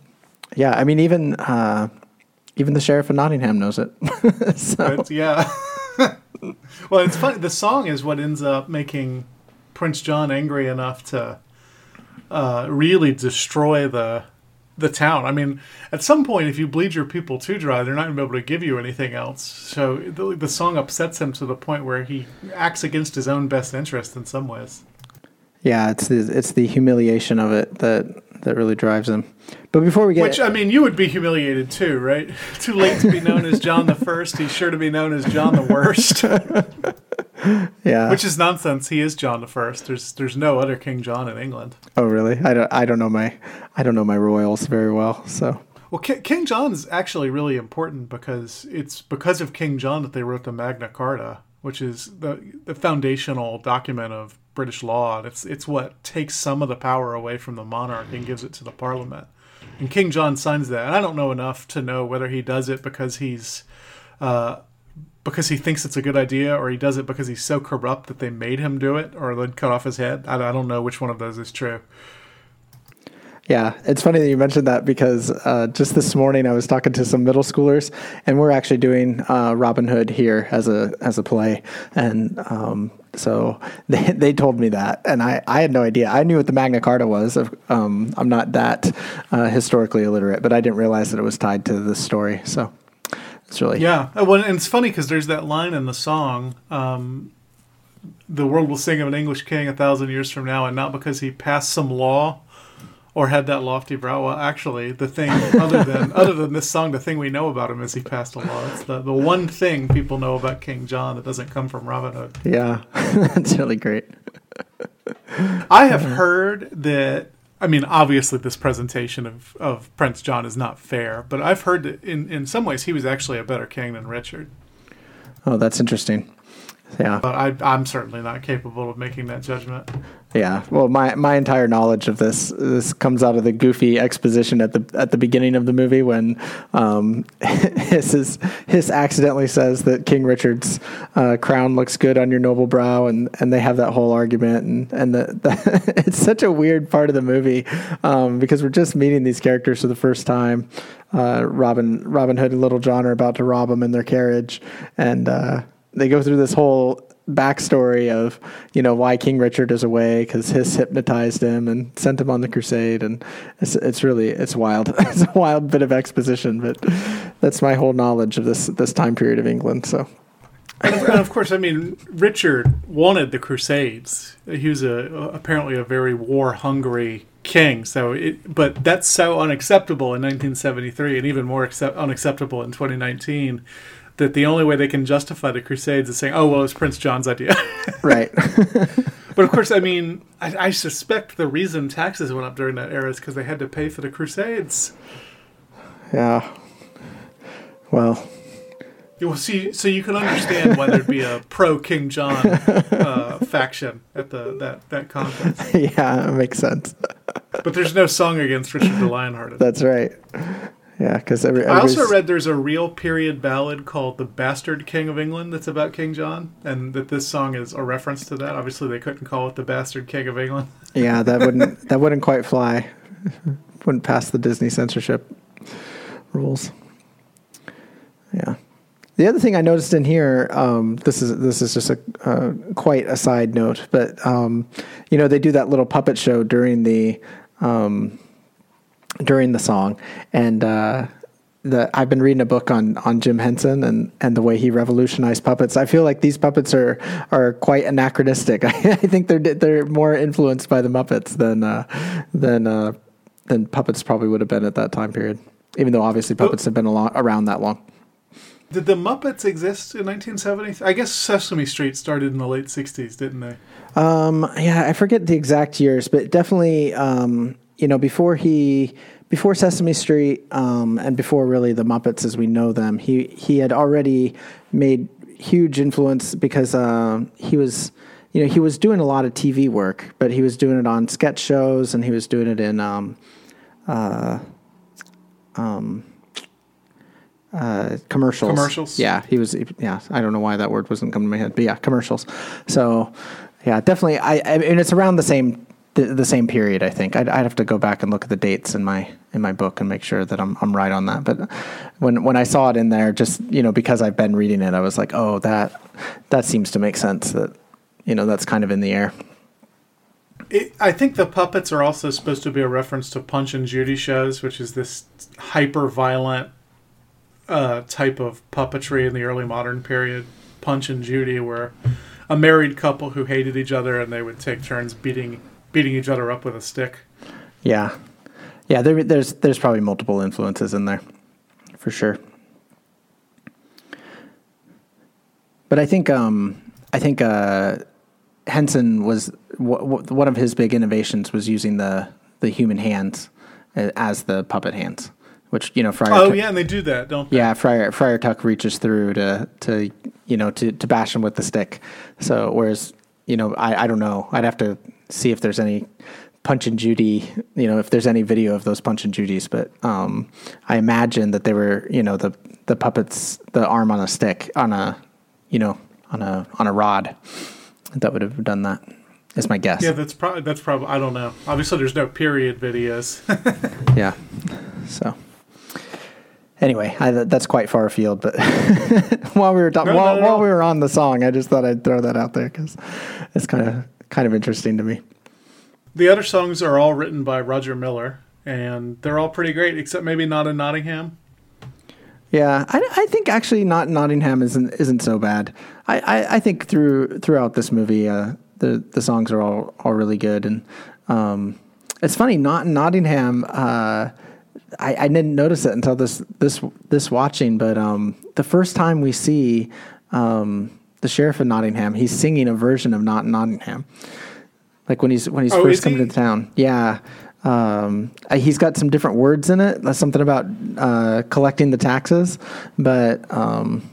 yeah, I mean, even uh, even the sheriff of Nottingham knows it. so. yeah. well, it's funny. The song is what ends up making Prince John angry enough to uh, really destroy the the town. I mean, at some point, if you bleed your people too dry, they're not going to be able to give you anything else. So the, the song upsets him to the point where he acts against his own best interest in some ways. Yeah, it's the, it's the humiliation of it that that really drives him. But before we get, which I mean, you would be humiliated too, right? Too late to be known as John the First. He's sure to be known as John the Worst. yeah, which is nonsense. He is John the First. There's there's no other King John in England. Oh, really? I don't I don't know my I don't know my royals very well. So well, K- King John is actually really important because it's because of King John that they wrote the Magna Carta, which is the the foundational document of British law. It's it's what takes some of the power away from the monarch and gives it to the Parliament. And King John signs that. And I don't know enough to know whether he does it because he's uh, because he thinks it's a good idea, or he does it because he's so corrupt that they made him do it, or they'd cut off his head. I, I don't know which one of those is true. Yeah, it's funny that you mentioned that because uh, just this morning I was talking to some middle schoolers, and we're actually doing uh, Robin Hood here as a as a play, and um, so they they told me that, and I, I had no idea. I knew what the Magna Carta was. Um, I'm not that uh, historically illiterate, but I didn't realize that it was tied to this story. So it's really yeah. Uh, well, and it's funny because there's that line in the song. Um, the world will sing of an English king a thousand years from now, and not because he passed some law or had that lofty brow. Well, actually, the thing other than other than this song, the thing we know about him is he passed a law. It's the the one thing people know about King John that doesn't come from Robin Hood. Yeah, that's really great. I have heard that. I mean, obviously, this presentation of, of Prince John is not fair, but I've heard that in, in some ways he was actually a better king than Richard. Oh, that's interesting. Yeah. But I, I'm certainly not capable of making that judgment. Yeah, well, my my entire knowledge of this this comes out of the goofy exposition at the at the beginning of the movie when um, Hiss Hiss accidentally says that King Richard's uh, crown looks good on your noble brow, and, and they have that whole argument, and and the, the it's such a weird part of the movie um, because we're just meeting these characters for the first time. Uh, Robin Robin Hood and Little John are about to rob them in their carriage, and uh, they go through this whole backstory of you know why King Richard is away because Hiss hypnotized him and sent him on the crusade, and it's it's really it's wild. it's a wild bit of exposition, but that's my whole knowledge of this this time period of England. So. and of course, I mean, Richard wanted the Crusades. He was a apparently a very war hungry king. So, it, but that's so unacceptable in 1973, and even more accept, unacceptable in 2019 that the only way they can justify the Crusades is saying, "Oh, well, it was Prince John's idea." right. but of course, I mean, I, I, suspect the reason taxes went up during that era is because they had to pay for the Crusades. Yeah. Well. You will see, so you can understand why there'd be a pro King John uh, faction at the that that conference. Yeah, it makes sense. but there's no song against Richard the Lionhearted. That's right. Yeah, because every, I also read there's a real period ballad called "The Bastard King of England" that's about King John, and that this song is a reference to that. Obviously, they couldn't call it "The Bastard King of England." yeah, that wouldn't that wouldn't quite fly. wouldn't pass the Disney censorship rules. Yeah. The other thing I noticed in here, um, this is this is just a uh, quite a side note, but um, you know they do that little puppet show during the um, during the song, and uh, the I've been reading a book on on Jim Henson and and the way he revolutionized puppets. I feel like these puppets are are quite anachronistic. I, I think they're they're more influenced by the Muppets than uh, than uh, than puppets probably would have been at that time period. Even though obviously puppets have been around that long. Did the Muppets exist in 1970? I guess Sesame Street started in the late 60s, didn't they? Um, yeah, I forget the exact years, but definitely, um, you know, before he, before Sesame Street, um, and before really the Muppets as we know them, he he had already made huge influence because uh, he was, you know, he was doing a lot of TV work, but he was doing it on sketch shows and he was doing it in, um, uh, um, uh, commercials. Commercials. Yeah, he was. Yeah, I don't know why that word wasn't coming to my head, but yeah, commercials. So, yeah, definitely. I, I mean, it's around the same the, the same period. I think I'd, I'd have to go back and look at the dates in my in my book and make sure that I'm I'm right on that. But when when I saw it in there, just you know, because I've been reading it, I was like, oh, that that seems to make sense. That you know, that's kind of in the air. It, I think the puppets are also supposed to be a reference to Punch and Judy shows, which is this hyper violent uh, type of puppetry in the early modern period. Punch and Judy were a married couple who hated each other, and they would take turns beating beating each other up with a stick. Yeah, yeah. There, there's there's probably multiple influences in there, for sure. But I think um, I think uh, Henson was w- w- one of his big innovations was using the the human hands uh, as the puppet hands, which you know Friar. Oh Tuck- yeah, and they do that, don't they? yeah, Friar Friar Tuck reaches through to to you know to to bash him with the stick. So whereas you know I I don't know I'd have to see if there's any Punch and Judy, you know, if there's any video of those Punch and Judys, but um, I imagine that they were, you know, the the puppets, the arm on a stick, on a, you know, on a on a rod, that would have done that. Is my guess. Yeah, that's probably that's probably I don't know. Obviously, there's no period videos. Yeah. So. Anyway, I, that's quite far afield, but while we were No, while, not at while we were on the song, I just thought I'd throw that out there because it's kind of kind of interesting to me. the other songs are all written by Roger Miller, and they're all pretty great, except maybe not in Nottingham. Yeah, I, I think actually not Nottingham isn't isn't so bad. I, I, I think through throughout this movie, uh, the the songs are all all really good, and um, it's funny. Not in Nottingham. Uh, I, I didn't notice it until this this this watching, but um, the first time we see um, the sheriff of Nottingham, he's singing a version of Not Nottingham, like when he's when he's Oh, first coming he? to town. Yeah. Um, uh, he's got some different words in it. Something about uh, collecting the taxes, but um,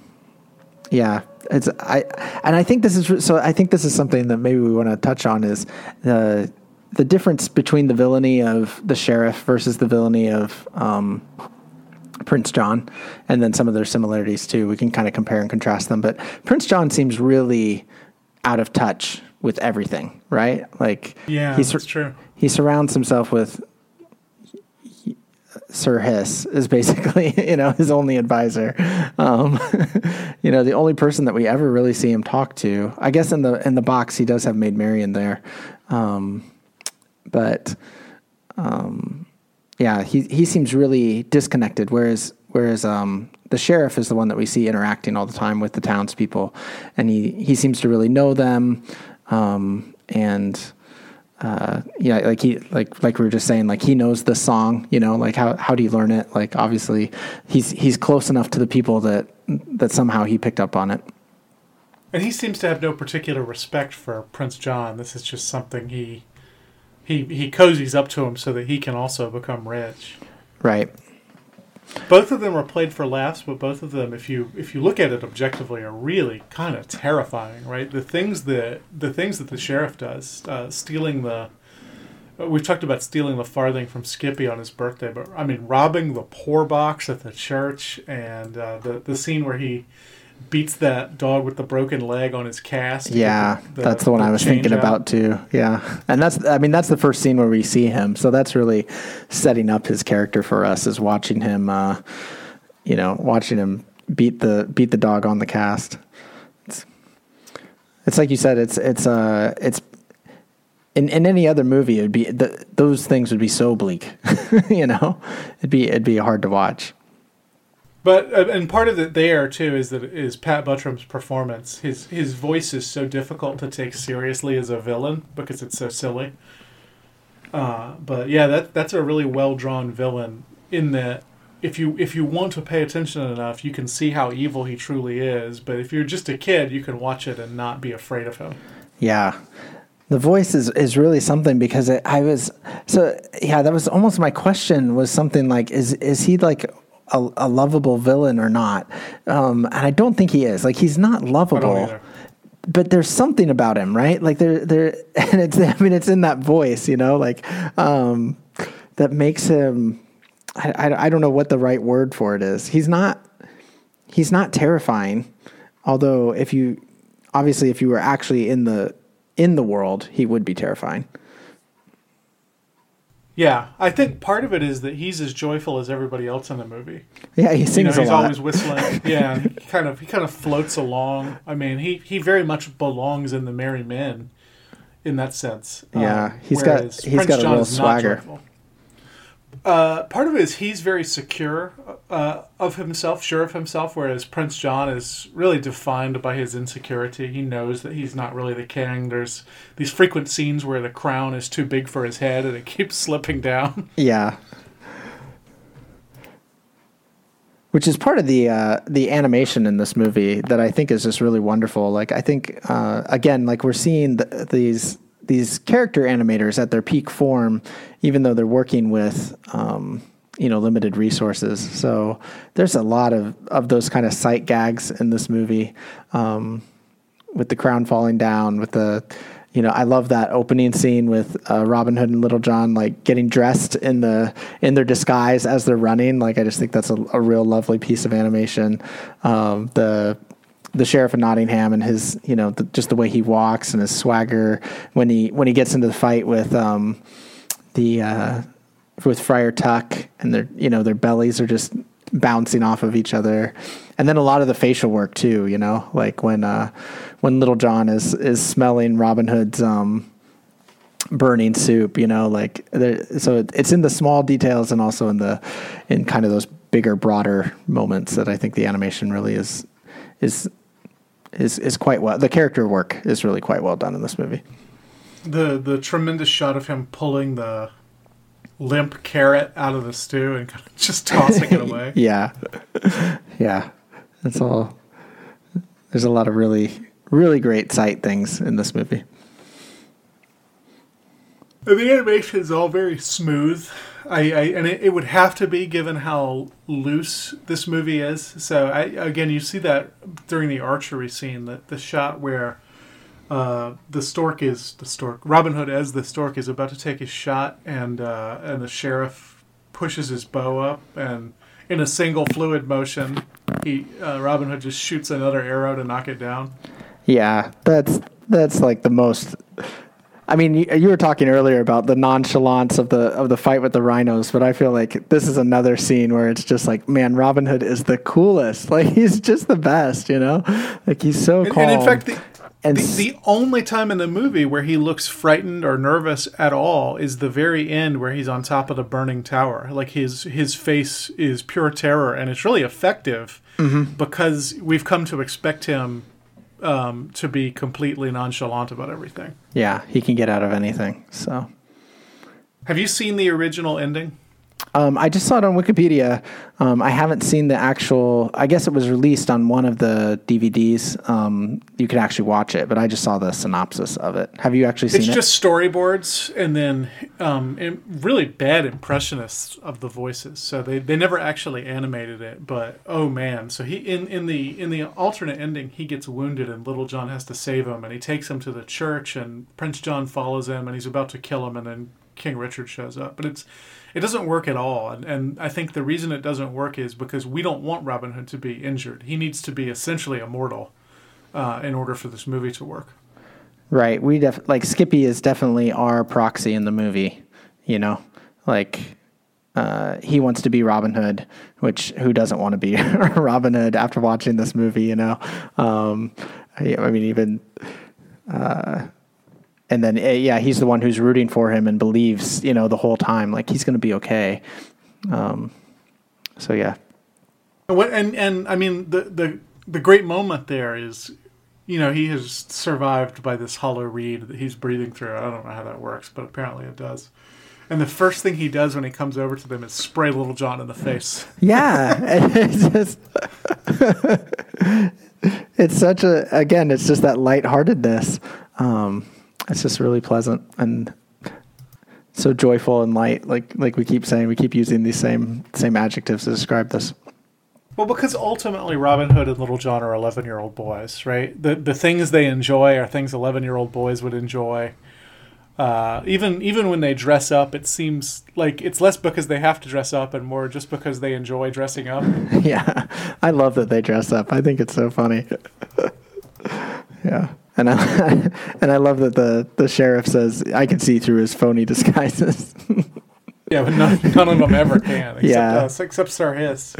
yeah, it's I and I think this is so. I think this is something that maybe we want to touch on is the the difference between the villainy of the sheriff versus the villainy of um, Prince John, and then some of their similarities too. We can kind of compare and contrast them, but Prince John seems really out of touch with everything, right? Like Yeah, he's that's true. he surrounds himself with Sir Hiss is basically you know his only advisor. Um, you know the only person that we ever really see him talk to. I guess in the in the box he does have Maid Marian there, um, but um, yeah, he he seems really disconnected. Whereas whereas um, the sheriff is the one that we see interacting all the time with the townspeople, and he he seems to really know them, um, and uh, yeah, like he like like we were just saying, like he knows the song. You know, like how how do you learn it? Like obviously he's he's close enough to the people that that somehow he picked up on it. And he seems to have no particular respect for Prince John. This is just something he he he cozies up to him so that he can also become rich. Right. Both of them are played for laughs, but both of them, if you if you look at it objectively, are really kind of terrifying. Right? The things that the things that the sheriff does, uh, stealing the. uh, We've talked about stealing the farthing from Skippy on his birthday, but I mean robbing the poor box at the church, and uh, the the scene where he beats that dog with the broken leg on his cast. to get Yeah, that's the one I was thinking out. about too. Yeah, and that's I mean that's the first scene where we see him, so that's really setting up his character for us is watching him, uh, you know, watching him beat the beat the dog on the cast. It's, it's like you said, it's it's uh it's in, in any other movie, it'd be th- those things would be so bleak, you know, it'd be it'd be hard to watch. But uh, and part of it there too is that is Pat Buttram's performance. His his voice is so difficult to take seriously as a villain because it's so silly. Uh, but yeah, that that's a really well drawn villain. In that, if you if you want to pay attention enough, you can see how evil he truly is. But if you're just a kid, you can watch it and not be afraid of him. Yeah. The voice is, is really something because it, I was so yeah that was almost my question was something like is is he like a, a lovable villain or not. Um, and I don't think he is. Like he's not lovable but there's something about him right? Like there there and it's I mean it's in that voice you know like um, that makes him I, I I don't know what the right word for it is. He's not he's not terrifying. Although if you obviously if you were actually in the in the world he would be terrifying Yeah, I think part of it is that he's as joyful as everybody else in the movie. yeah he You know, sings he's a lot always whistling. Yeah, he kind of he kind of floats along. I mean, he he very much belongs in the Merry Men, in that sense. Yeah, Um, he's got- he's got a real not swagger. joyful. Uh, part of it is he's very secure uh, of himself, sure of himself, whereas Prince John is really defined by his insecurity. He knows that he's not really the king. There's these frequent scenes where the crown is too big for his head and it keeps slipping down. Yeah. Which is part of the uh, the animation in this movie that I think is just really wonderful. Like I think uh, again, like we're seeing th these these character animators at their peak form, even though they're working with um, you know limited resources. So there's a lot of of those kind of sight gags in this movie, um, with the crown falling down, with the you know, I love that opening scene with uh, Robin Hood and Little John like getting dressed in the in their disguise as they're running. Like, I just think that's a, a real lovely piece of animation. Um, the the sheriff of Nottingham and his, you know, the, just the way he walks and his swagger when he when he gets into the fight with um, the uh, with Friar Tuck and their you know their bellies are just bouncing off of each other. And then a lot of the facial work too you know like when uh when little john is is smelling robin hood's um burning soup you know like so it's in the small details and also in the in kind of those bigger broader moments that i think the animation really is is is is quite well the character work is really quite well done in this movie the the tremendous shot of him pulling the limp carrot out of the stew and kind of just tossing it away. Yeah. yeah. That's all. There's a lot of really, really great sight things in this movie. And the animation is all very smooth. I, I and it, it would have to be given how loose this movie is. So I again, you see that during the archery scene, that the shot where uh, the stork is the stork. Robin Hood as the stork is about to take his shot, and uh, and the sheriff pushes his bow up, and in a single fluid motion, he uh, Robin Hood just shoots another arrow to knock it down. Yeah, that's that's like the most. I mean, you, you were talking earlier about the nonchalance of the of the fight with the rhinos, but I feel like this is another scene where it's just like, man, Robin Hood is the coolest. Like he's just the best, you know. Like he's so And, calm. and in fact, the, And the, s- the only time in the movie where he looks frightened or nervous at all is the very end where he's on top of the burning tower. Like his his face is pure terror, and it's really effective Mm-hmm. because we've come to expect him um, to be completely nonchalant about everything. yeah, he can get out of anything. So. Have you seen the original ending? Um, I just saw it on Wikipedia. Um, I haven't seen the actual. I guess it was released on one of the DVDs. Um, you could actually watch it, but I just saw the synopsis of it. Have you actually seen It's it? It's just storyboards and then um, and really bad impressionists of the voices. So they, they never actually animated it, but oh man! So he in, in the in the alternate ending, he gets wounded and Little John has to save him, and he takes him to the church, and Prince John follows him, and he's about to kill him, and then King Richard shows up. But it's it doesn't work at all, and, and I think the reason it doesn't work is because we don't want Robin Hood to be injured. He needs to be essentially immortal uh, in order for this movie to work. right. We def- like Skippy is definitely our proxy in the movie. You know, like uh, he wants to be Robin Hood, which who doesn't want to be Robin Hood after watching this movie? You know, um, I, I mean even. Uh, and then uh, yeah, he's the one who's rooting for him and believes, you know, the whole time like he's going to be okay. Um, so yeah, And what and and I mean the the the great moment there is, you know, he has survived by this hollow reed that he's breathing through. I don't know how that works, but apparently it does. And the first thing he does when he comes over to them is spray Little John in the face. Yeah, it's just it's such a again, it's just that lightheartedness. Um, it's just really pleasant and so joyful and light. Like like we keep saying, we keep using these same same adjectives to describe this. Well, because ultimately Robin Hood and Little John are eleven-year-old boys, right? The the things they enjoy are things eleven-year-old boys would enjoy. Uh, even even when they dress up, it seems like it's less because they have to dress up and more just because they enjoy dressing up. yeah, I love that they dress up. I think it's so funny. yeah, and I and I love that the the sheriff says I can see through his phony disguises. yeah, but none, none of them ever can, except Yeah. us, except Sir Hiss,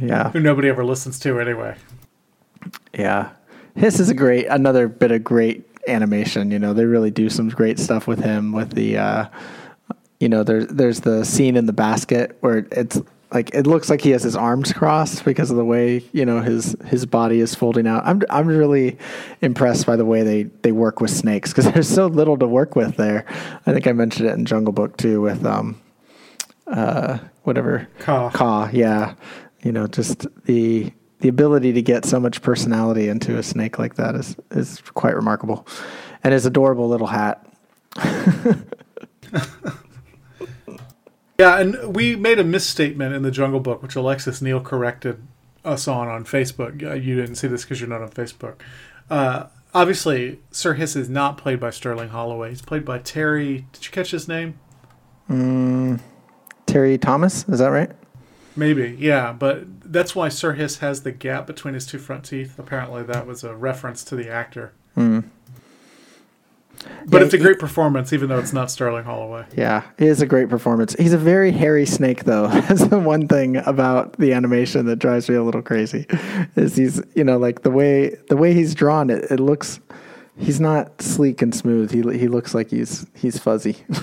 yeah, who nobody ever listens to anyway. yeah. Hiss is a great another bit of great animation. You know, they really do some great stuff with him. With the, uh, you know, there's there's the scene in the basket where it's like it looks like he has his arms crossed because of the way you know his his body is folding out. I'm I'm really impressed by the way they they work with snakes because there's so little to work with there. I think I mentioned it in Jungle Book too with um, uh, whatever Kaa. Kaa, yeah. You know, just the the ability to get so much personality into a snake like that is is quite remarkable, and his adorable little hat. Yeah, and we made a misstatement in the Jungle Book, which Alexis Neal corrected us on on Facebook. Uh, you didn't see this because you're not on Facebook. Uh, obviously, Sir Hiss is not played by Sterling Holloway. He's played by Terry. Did you catch his name? Terry Thomas, is that right? Maybe, yeah, but that's why Sir Hiss has the gap between his two front teeth. Apparently, that was a reference to the actor. But Yeah, it's a he- great performance, even though it's not Sterling Holloway. Yeah, it is a great performance. He's a very hairy snake, though. That's the one thing about the animation that drives me a little crazy. Is he's you know like the way the way he's drawn it, it looks he's not sleek and smooth. He he looks like he's he's fuzzy.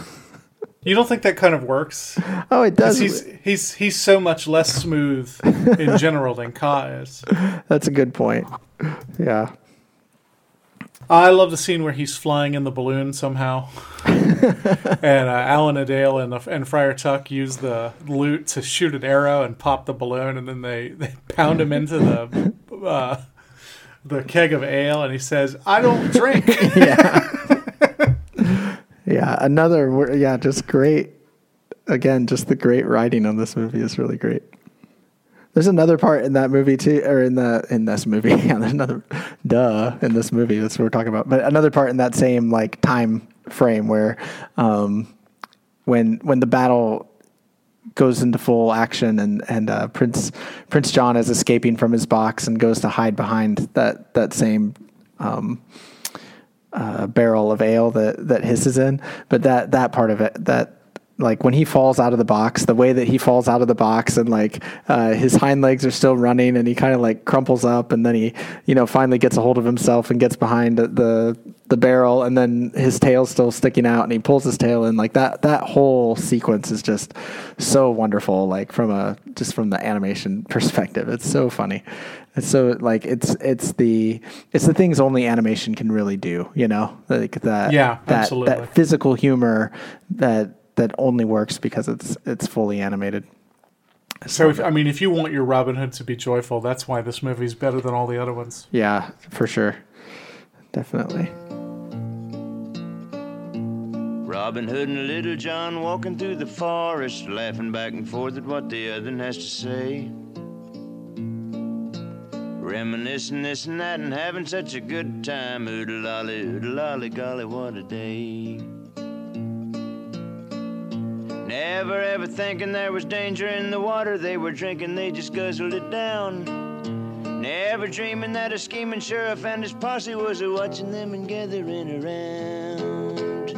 You don't think that kind of works? oh, it does. He's he's he's so much less smooth in general than Kaa is. That's a good point. Yeah. I love the scene where he's flying in the balloon somehow, and uh, Alan-a-Dale and the, and Friar Tuck use the lute to shoot an arrow and pop the balloon, and then they, they pound him into the uh, the keg of ale, and he says, "I don't drink." Yeah, yeah. another yeah, just great. Again, just the great writing on this movie is really great. There's another part in that movie too, or in the in this movie. Yeah, there's another duh in this movie. That's what we're talking about. But another part in that same like time frame where, um, when when the battle goes into full action and and uh, Prince Prince John is escaping from his box and goes to hide behind that that same um, uh, barrel of ale that that Hiss is in. But that that part of it that like when he falls out of the box, the way that he falls out of the box and like uh, his hind legs are still running and he kind of like crumples up and then he you know finally gets a hold of himself and gets behind the, the barrel and then his tail's still sticking out and he pulls his tail in like that that whole sequence is just so wonderful like from a just from the animation perspective. It's so funny. It's so like it's it's the it's the things only animation can really do you know? Like that Yeah, that, absolutely. that physical humor that that only works because it's it's fully animated so, if, I mean, if you want your Robin Hood to be joyful, that's why this movie's better than all the other ones. yeah for sure definitely Robin Hood and Little John walking through the forest, laughing back and forth at what the other has to say. Reminiscing this and that and having such a good time. Oodle lolly, oodle lolly, golly, what a day. Never ever thinking there was danger in the water they were drinking, they just guzzled it down. Never dreaming that a scheming sheriff and his posse was a watching them and gathering around.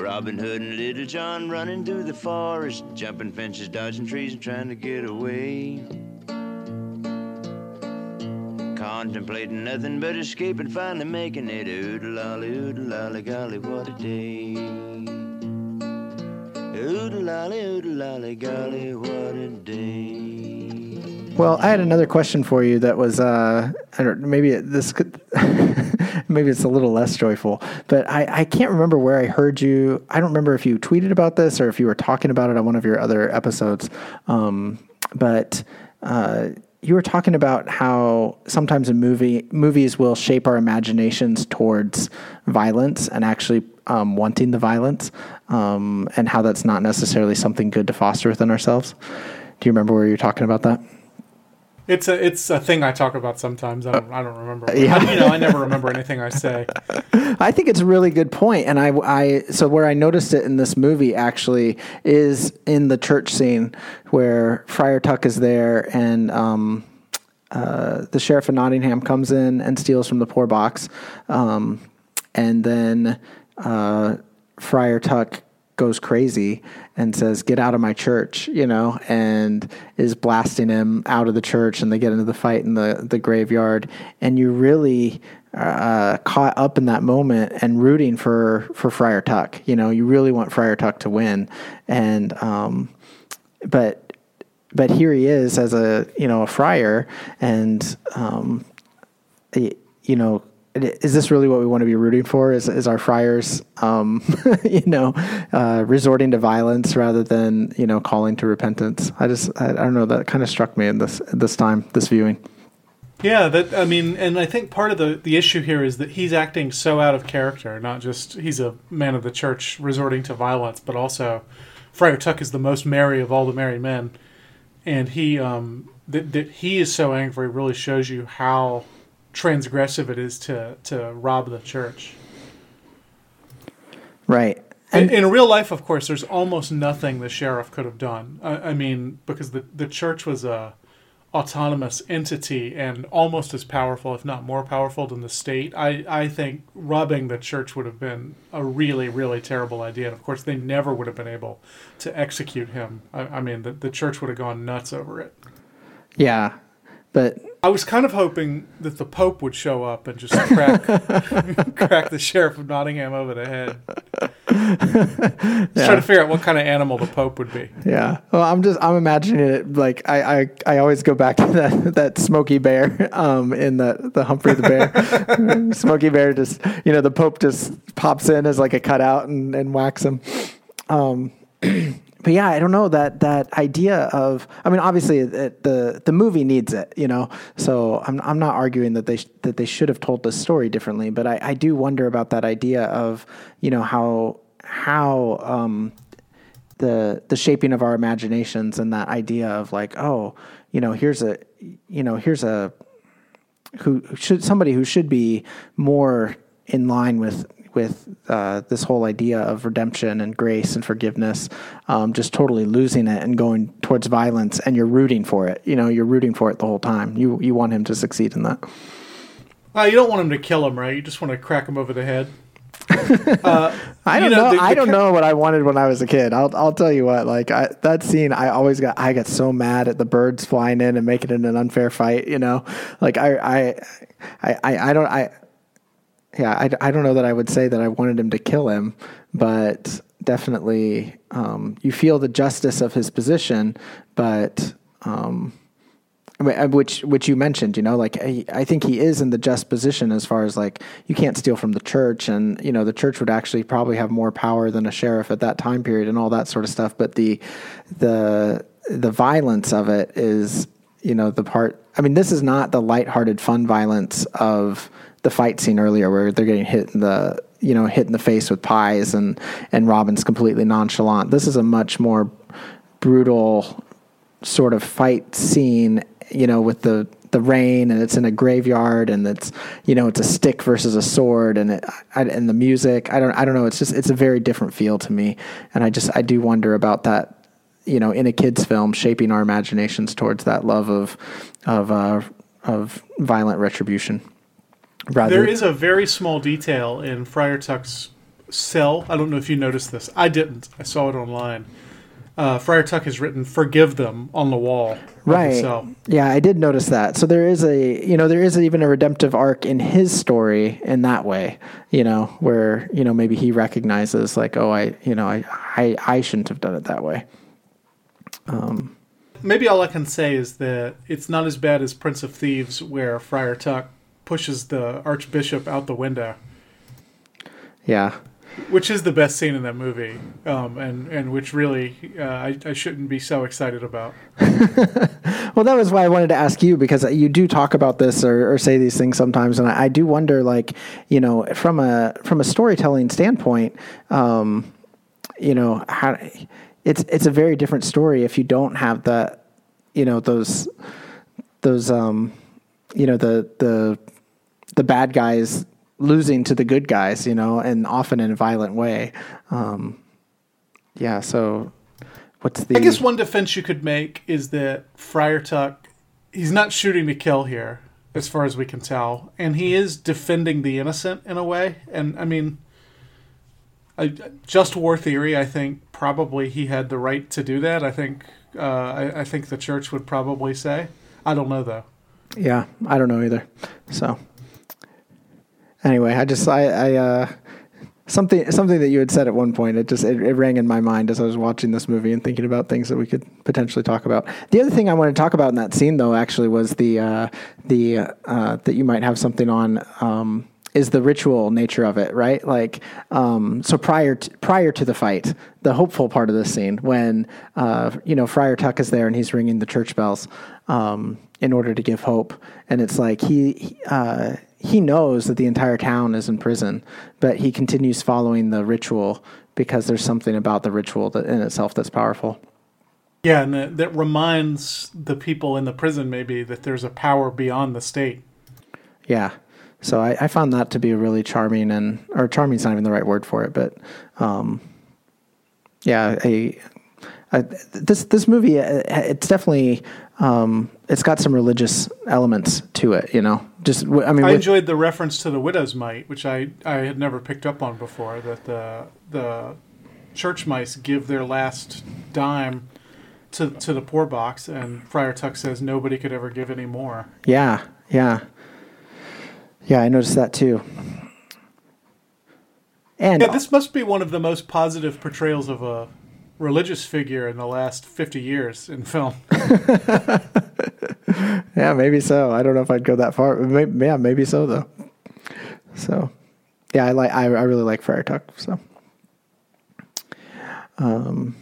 Robin Hood and Little John running through the forest, jumping fences, dodging trees, and trying to get away. Contemplating nothing but escape and finally making it. Oodle lolly, oodle lolly, golly, what a day. Well, I had another question for you that was uh, I don't maybe this could maybe it's a little less joyful, but I, I can't remember where I heard you. I don't remember if you tweeted about this or if you were talking about it on one of your other episodes. Um, but uh, you were talking about how sometimes in movie movies will shape our imaginations towards violence and actually um, wanting the violence, um, and how that's not necessarily something good to foster within ourselves. Do you remember where you're talking about that? It's a it's a thing I talk about sometimes. I don't I don't remember. Yeah. I, you know, I never remember anything I say. I think it's a really good point, and I, I so where I noticed it in this movie actually is in the church scene where Friar Tuck is there, and um, uh, the sheriff of Nottingham comes in and steals from the poor box, um, and then uh, Friar Tuck goes crazy and says, "Get out of my church," you know, and is blasting him out of the church, and they get into the fight in the the graveyard, and you really uh, caught up in that moment and rooting for for Friar Tuck. You know, you really want Friar Tuck to win, and um, but but here he is as a you know a friar, and um, you know. Is this really what we want to be rooting for? Is, is our friars, um, you know, uh, resorting to violence rather than you know calling to repentance? I just I, I don't know. That kind of struck me in this this time this viewing. Yeah, that I mean, and I think part of the the issue here is that he's acting so out of character. Not just he's a man of the church resorting to violence, but also Friar Tuck is the most merry of all the merry men, and he um that that he is so angry really shows you how transgressive it is to to rob the church. Right. In, in real life, of course, there's almost nothing the sheriff could have done. I, I mean, because the the church was a autonomous entity and almost as powerful, if not more powerful, than the state. I, I think robbing the church would have been a really, really terrible idea. And of course, they never would have been able to execute him. I, I mean, the, the church would have gone nuts over it. Yeah, but I was kind of hoping that the Pope would show up and just crack crack the sheriff of Nottingham over the head. Just trying to figure out what kind of animal the Pope would be. Yeah. Well, I'm just I'm imagining it like I I, I always go back to that that Smokey Bear um in the the Humphrey the Bear. Smokey Bear just you know the Pope just pops in as like a cutout and and whacks him. Um but yeah, I don't know that that idea of. I mean, obviously, it, the the movie needs it, you know. So I'm I'm not arguing that they sh- that they should have told the story differently, but I, I do wonder about that idea of you know how how um, the the shaping of our imaginations and that idea of like oh you know here's a you know here's a who should somebody who should be more in line with with uh, this whole idea of redemption and grace and forgiveness, um, just totally losing it and going towards violence, and you're rooting for it. You know, you're rooting for it the whole time. You you want him to succeed in that. Uh, you don't want him to kill him, right? You just want to crack him over the head. I don't You know, know. the- the I don't ca- know what I wanted when I was a kid. I'll I'll tell you what. Like I, that scene, I always got I got so mad at the birds flying in and making it an unfair fight. You know, like I I I I, I don't I. Yeah, I, I don't know that I would say that I wanted him to kill him, but definitely um, you feel the justice of his position, but um, uh, which which you mentioned, you know, like I, I think he is in the just position as far as like you can't steal from the church, and you know the church would actually probably have more power than a sheriff at that time period, and all that sort of stuff. But the the the violence of it is, you know, the part. I mean, this is not the lighthearted, fun violence of the fight scene earlier, where they're getting hit in the you know hit in the face with pies, and and Robin's completely nonchalant. This is a much more brutal sort of fight scene, you know, with the the rain and it's in a graveyard and it's you know it's a stick versus a sword and it, I, and the music. I don't I don't know. It's just it's a very different feel to me. And I just I do wonder about that you know in a kids film shaping our imaginations towards that love of of uh, of violent retribution rather There is a very small detail in Friar Tuck's cell. I don't know if you noticed this. I didn't. I saw it online. uh, Friar Tuck has written "Forgive them" on the wall. right cell. yeah i did notice that so there is a you know there is even a redemptive arc in his story in that way you know where you know maybe he recognizes like oh i you know i i, I shouldn't have done it that way Um, Maybe all I can say is that it's not as bad as Prince of Thieves, where Friar Tuck pushes the Archbishop out the window, yeah which is the best scene in that movie, um, and and which really uh, I, I shouldn't be so excited about. Well, that was why I wanted to ask you because you do talk about this or, or say these things sometimes, and I, I do wonder, like, you know, from a from a storytelling standpoint, um, you know, how it's it's a very different story if you don't have that, you know, those those um, you know, the the the bad guys losing to the good guys, you know, and often in a violent way. Um, yeah. So, what's the? I guess one defense you could make is that Friar Tuck, he's not shooting to kill here, as far as we can tell, and he is defending the innocent in a way. And I mean, I, just war theory. I think probably he had the right to do that. I think uh, I, I think the church would probably say. I don't know though. Yeah, I don't know either. So anyway, I just I, I uh, something something that you had said at one point. It just it, it rang in my mind as I was watching this movie and thinking about things that we could potentially talk about. The other thing I wanted to talk about in that scene, though, actually was the uh, the uh, that you might have something on. Um, is the ritual nature of it right? Like, um, so prior to, prior to the fight, the hopeful part of this scene when uh, you know Friar Tuck is there and he's ringing the church bells um, in order to give hope, and it's like he. he, Uh, he knows that the entire town is in prison, but he continues following the ritual because there's something about the ritual that in itself that's powerful. Yeah, and that, that reminds the people in the prison maybe that there's a power beyond the state. Yeah. So I, I found that to be a really charming and or charming's not even the right word for it, but um, yeah, a, a this this movie uh, it's definitely um, it's got some religious elements to it, you know. Just w- I mean, I with- enjoyed the reference to the widow's mite, which I, I had never picked up on before. That the the church mice give their last dime to to the poor box, and Friar Tuck says nobody could ever give any more. yeah, yeah, yeah. I noticed that too. And Yeah, this must be one of the most positive portrayals of a religious figure in the last fifty years in film. Yeah, maybe so. I don't know if I'd go that far. Maybe, yeah, maybe so though. So, yeah, I like. I, I really like Friar Tuck. So, um,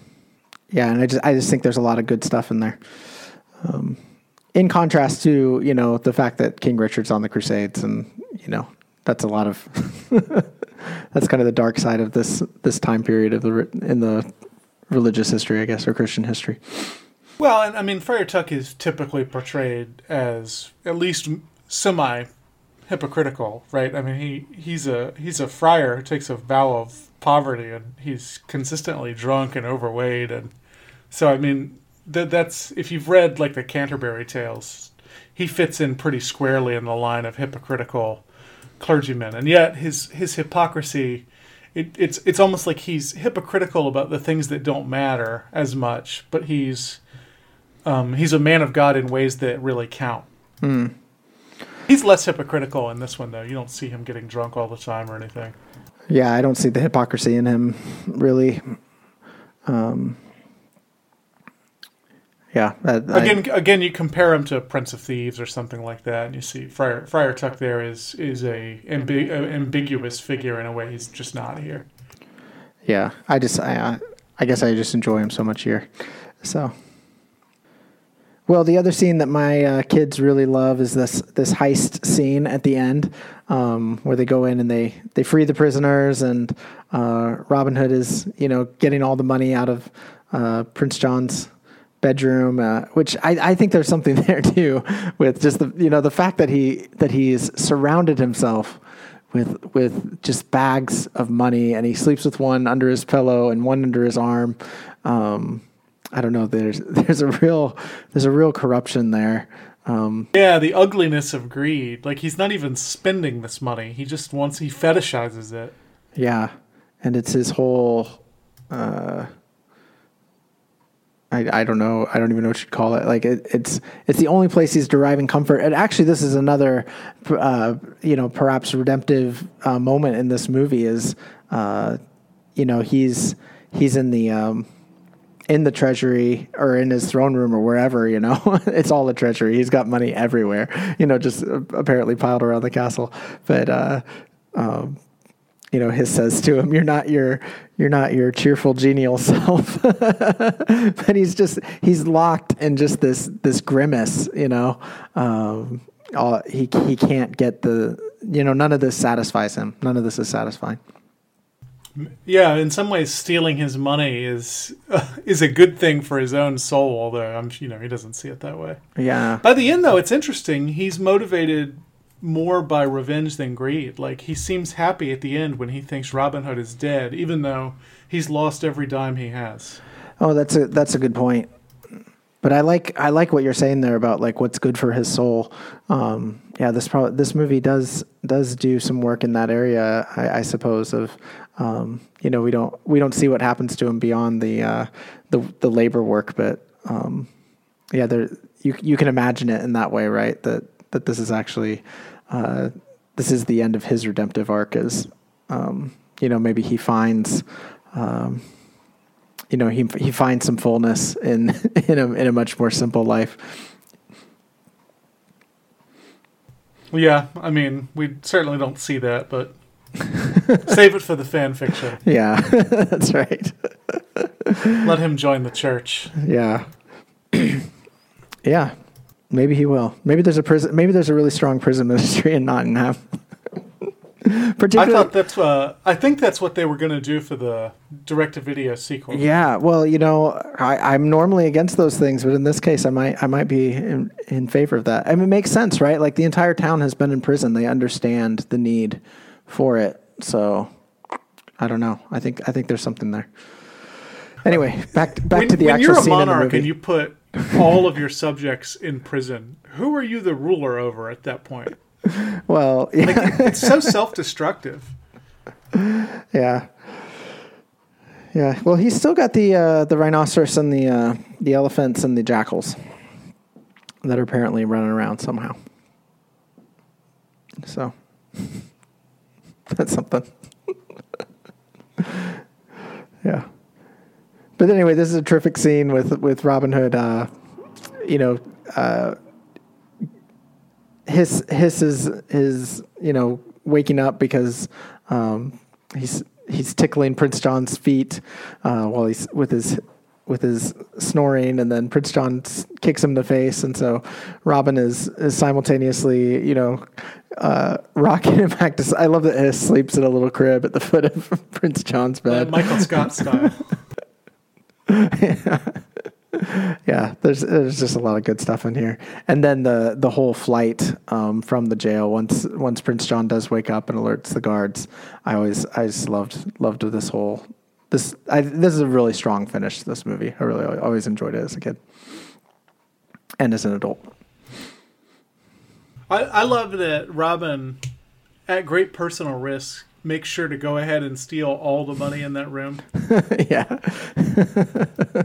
yeah, and I just I just think there's a lot of good stuff in there. Um, in contrast to you know the fact that King Richard's on the Crusades, and you know that's a lot of that's kind of the dark side of this this time period of the in the religious history, I guess, or Christian history. Well, and I mean, Friar Tuck is typically portrayed as at least semi hypocritical, right? I mean, he he's a he's a friar who takes a vow of poverty, and he's consistently drunk and overweight, and so I mean, that that's if you've read like the Canterbury Tales, he fits in pretty squarely in the line of hypocritical clergymen, and yet his his hypocrisy. It, it's it's almost like he's hypocritical about the things that don't matter as much, but he's um, he's a man of God in ways that really count. He's less hypocritical in this one, though. You don't see him getting drunk all the time or anything. Yeah, I don't see the hypocrisy in him really. Um, yeah, that- I- Again, again, you compare him to Prince of Thieves or something like that, and you see Friar Friar Tuck there is is a, ambi- a ambiguous figure in a way he's just not here. yeah. I just, I, I guess I just enjoy him so much here. So, well, the other scene that my uh, kids really love is this this heist scene at the end, um, where they go in and they they free the prisoners, and uh, Robin Hood is you know getting all the money out of uh, Prince John's bedroom, uh, which I, I think there's something there too, with just the you know the fact that he that he's surrounded himself with with just bags of money, and he sleeps with one under his pillow and one under his arm. Um, I don't know. There's there's a real there's a real corruption there. Um, Yeah, the ugliness of greed. Like he's not even spending this money. He just wants he fetishizes it. yeah, and it's his whole. Uh, I, I don't know. I don't even know what you'd call it. Like it, it's it's the only place he's deriving comfort. And actually, this is another, uh, you know, perhaps redemptive uh, moment in this movie is, uh, you know, he's he's in the um, in the treasury or in Hiss throne room or wherever. You know, it's all the treasury. He's got money everywhere. You know, just uh, apparently piled around the castle. But uh, um, you know, his says to him, "You're not your you're not your cheerful, genial self." but he's just he's locked in just this this grimace. You know, um, all, he he can't get the you know none of this satisfies him. None of this is satisfying. Yeah, in some ways, stealing his money is uh, is a good thing for his own soul. Although I'm, you know, he doesn't see it that way. Yeah. By the end, though, it's interesting. He's motivated more by revenge than greed. Like he seems happy at the end when he thinks Robin Hood is dead, even though he's lost every dime he has. Oh, that's a that's a good point. But I like I like what you're saying there about like what's good for his soul. Um, yeah, this pro- this movie does does do some work in that area, I, I suppose. Of um, you know we don't we don't see what happens to him beyond the uh, the the labor work, but um, yeah, there you you can imagine it in that way, right? That that this is actually uh, this is the end of his redemptive arc. Is um, you know maybe he finds um, you know he he finds some fullness in in a in a much more simple life. Yeah, I mean, we certainly don't see that, but save it for the fan fiction. Yeah, that's right. Let him join the church. Yeah, yeah. Maybe he will. Maybe there's a prison. Maybe there's a really strong prison ministry in Nottingham. I Particularly, thought that's. Uh, I think that's what they were going to do for the direct-to-video sequel. Yeah, well, you know, I, I'm normally against those things, but in this case, I might I might be in, in favor of that. I mean, it makes sense, right? Like the entire town has been in prison; they understand the need for it. So, I don't know. I think I think there's something there. Anyway, back back when, to the when actual you're a scene in the monarch movie. and you put all of your subjects in prison, who are you the ruler over at that point? well, yeah, It's so self-destructive. yeah, yeah. Well, he's still got the uh, the rhinoceros and the uh, the elephants and the jackals that are apparently running around somehow. So that's something. yeah. But anyway, this is a terrific scene with with Robin Hood. Uh, you know, uh, his his is his you know waking up because um, he's he's tickling Prince John's feet uh, while he's with his with his snoring, and then Prince John kicks him in the face, and so Robin is is simultaneously you know uh, rocking him back to. I love that he sleeps in a little crib at the foot of Prince John's Uh, bed. Michael Scott style. yeah, there's there's just a lot of good stuff in here, and then the the whole flight um, from the jail once once Prince John does wake up and alerts the guards. I always I just loved loved this whole this I, this is a really strong finish to this movie. I really always enjoyed it as a kid and as an adult. I, I love that Robin, at great personal risk, makes sure to go ahead and steal all the money in that room. yeah,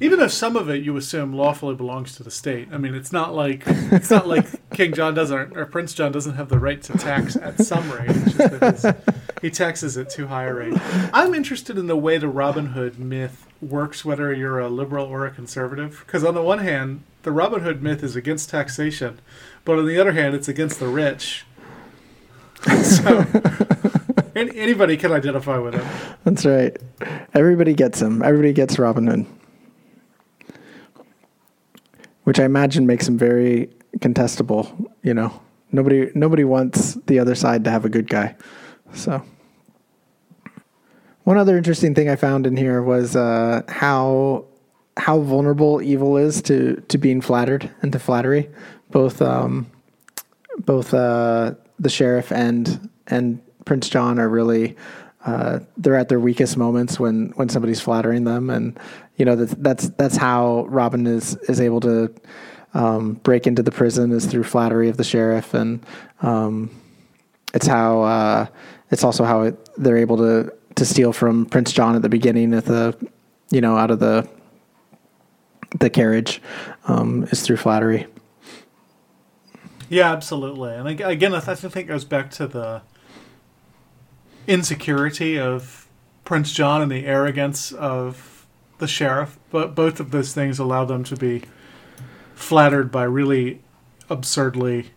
Even though some of it you assume lawfully belongs to the state. I mean, it's not like it's not like King John doesn't or Prince John doesn't have the right to tax at some rate. It's just that he taxes at too high a rate. I'm interested in the way the Robin Hood myth works, whether you're a liberal or a conservative. Because on the one hand, the Robin Hood myth is against taxation, but on the other hand, it's against the rich. So anybody can identify with it. that's right. Everybody gets him. Everybody gets Robin Hood, which I imagine makes him very contestable. You know, nobody nobody wants the other side to have a good guy. So, one other interesting thing I found in here was uh, how how vulnerable evil is to to being flattered and to flattery. Both um, both uh, the sheriff and and Prince John are really uh, they're at their weakest moments when when somebody's flattering them, and you know that, that's that's how Robin is is able to um, break into the prison is through flattery of the sheriff, and um, it's how uh, it's also how it, they're able to to steal from Prince John at the beginning at the you know, out of the the carriage um, is through flattery. Yeah, absolutely. And again, I I think it goes back to the insecurity of Prince John and the arrogance of the sheriff. But both of those things allow them to be flattered by really absurdly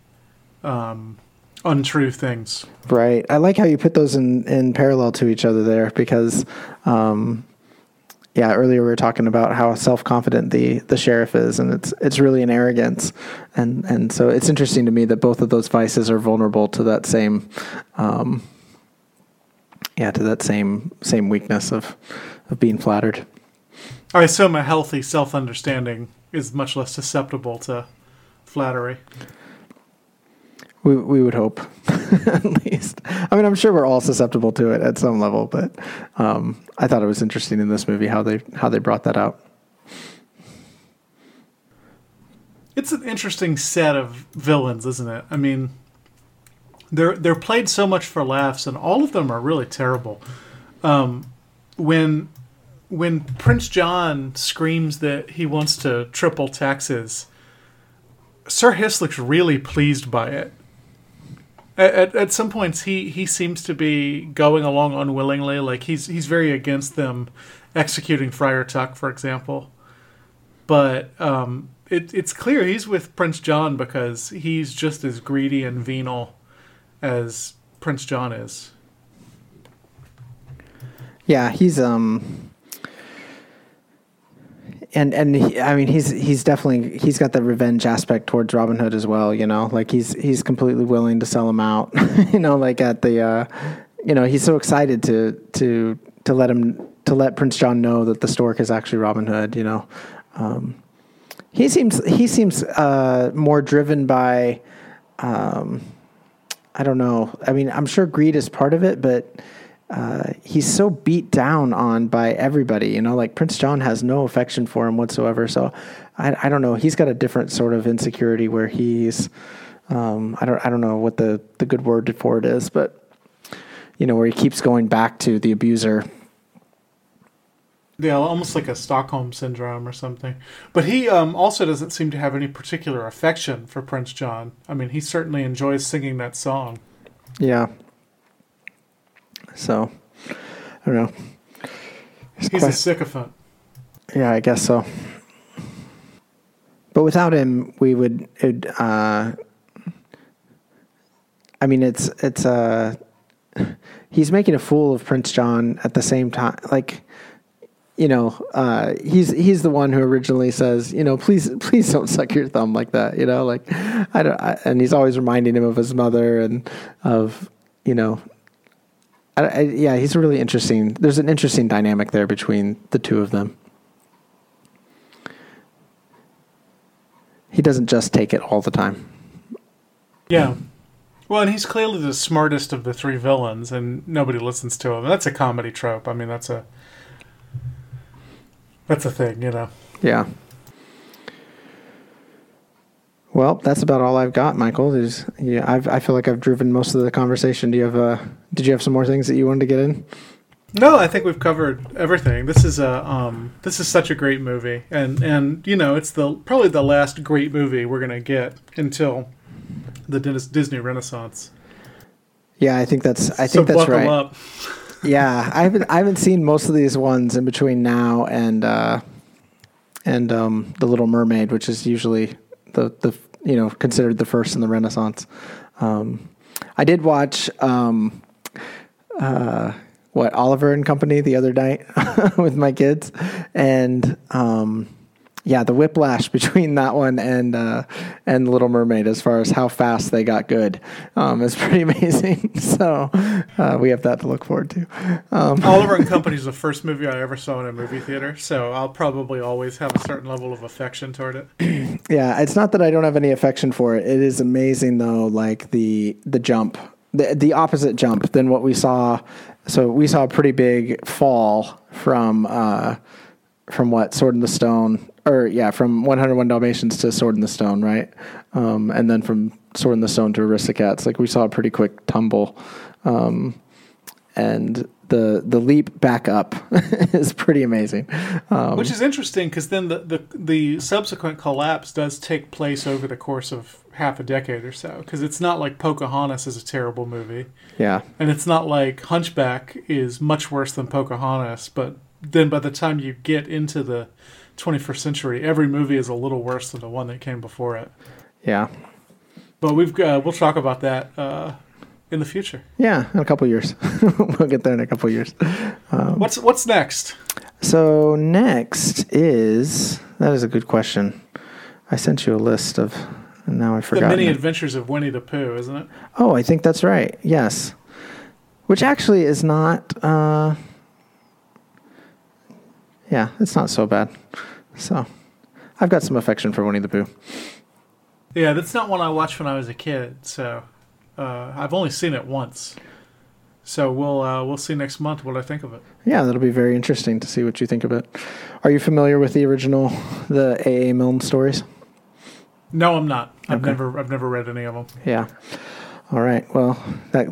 um, untrue things. Right. I like how you put those in, in parallel to each other there because, um, yeah, earlier we were talking about how self confident the, the sheriff is, and it's it's really an arrogance, and and so it's interesting to me that both of those vices are vulnerable to that same, um, yeah, to that same same weakness of of being flattered. I assume a healthy self understanding is much less susceptible to flattery. We we would hope, at least. I mean, I'm sure we're all susceptible to it at some level, but um, I thought it was interesting in this movie how they how they brought that out. It's an interesting set of villains, isn't it? I mean, they're they're played so much for laughs, and all of them are really terrible. Um, when when Prince John screams that he wants to triple taxes, Sir Hiss looks really pleased by it. At, at, at some points, he, he seems to be going along unwillingly. Like he's he's very against them executing Friar Tuck, for example. But um, it, it's clear he's with Prince John because he's just as greedy and venal as Prince John is. Yeah, he's um and and he, I mean he's he's definitely he's got the revenge aspect towards Robin Hood as well, you know. Like he's he's completely willing to sell him out, you know, like at the uh you know, he's so excited to to to let him to let Prince John know that the stork is actually Robin Hood, you know. Um he seems he seems uh more driven by um I don't know. I mean, I'm sure greed is part of it, but uh, he's so beat down on by everybody. You know, like Prince John has no affection for him whatsoever. So I, I don't know. He's got a different sort of insecurity where he's, um, I don't, I don't know what the the good word for it is, but you know, where he keeps going back to the abuser. Yeah, almost like a Stockholm syndrome or something. But he um, also doesn't seem to have any particular affection for Prince John. I mean, he certainly enjoys singing that song. Yeah. So I don't know. It's He's quite- a sycophant. Yeah, I guess so. But without him, we would. It, uh, I mean, it's it's. Uh, he's making a fool of Prince John at the same time. Like, you know, uh, he's he's the one who originally says, you know, please please don't suck your thumb like that. You know, like I don't. I, and he's always reminding him of his mother and of you know. I, I, yeah, he's really interesting. There's an interesting dynamic there between the two of them. He doesn't just take it all the time. Yeah. Well, and he's clearly the smartest of the three villains, and nobody listens to him. That's a comedy trope. I mean, that's a that's a thing, you know. Yeah. Well, that's about all I've got, Michael. There's, yeah, I've, I feel like I've driven most of the conversation. Do you have, uh, did you have some more things that you wanted to get in? No, I think we've covered everything. This is a um, this is such a great movie, and and you know, it's the probably the last great movie we're gonna get until the Dis- Disney Renaissance. Yeah, I think that's, I so think that's buckle right. up. Yeah, I haven't, I haven't seen most of these ones in between now and, uh, and, um, The Little Mermaid, which is usually the, the, you know, considered the first in the Renaissance. Um, I did watch, um, uh, what Oliver and Company the other night with my kids, and um, yeah, the whiplash between that one and uh, and Little Mermaid as far as how fast they got good um, is pretty amazing. so uh, we have that to look forward to. Um, Oliver and Company is the first movie I ever saw in a movie theater, so I'll probably always have a certain level of affection toward it. yeah, it's not that I don't have any affection for it. It is amazing though, like the the jump, the the opposite jump than what we saw. So we saw a pretty big fall from uh, from what Sword in the Stone, or yeah, from 101 Dalmatians to Sword in the Stone, right? Um, and then from Sword in the Stone to Aristocats, like we saw a pretty quick tumble. Um, and the the leap back up is pretty amazing. Um, Which is interesting because then the, the the subsequent collapse does take place over the course of half a decade or so. Because it's not like Pocahontas is a terrible movie, yeah, and it's not like Hunchback is much worse than Pocahontas. But then by the time you get into the 21st century, every movie is a little worse than the one that came before it. yeah, But we've uh, we'll talk about that uh, in the future. yeah. In a couple years, we'll get there in a couple years. What's what's next? So next is that is a good question. I sent you a list of, and now I forgot. The. Many Adventures of Winnie the Pooh, isn't it? Oh, I think that's right. Yes, which actually is not. Uh, yeah, it's not so bad. So, I've got some affection for Winnie the Pooh. Yeah, that's not one I watched when I was a kid. So uh, I've only seen it once. So we'll uh, we'll see next month what I think of it. Yeah, that'll be very interesting to see what you think of it. Are you familiar with the original, the A. A. Milne stories? No, I'm not. I've Okay. never I've never read any of them. Yeah. All right. Well, that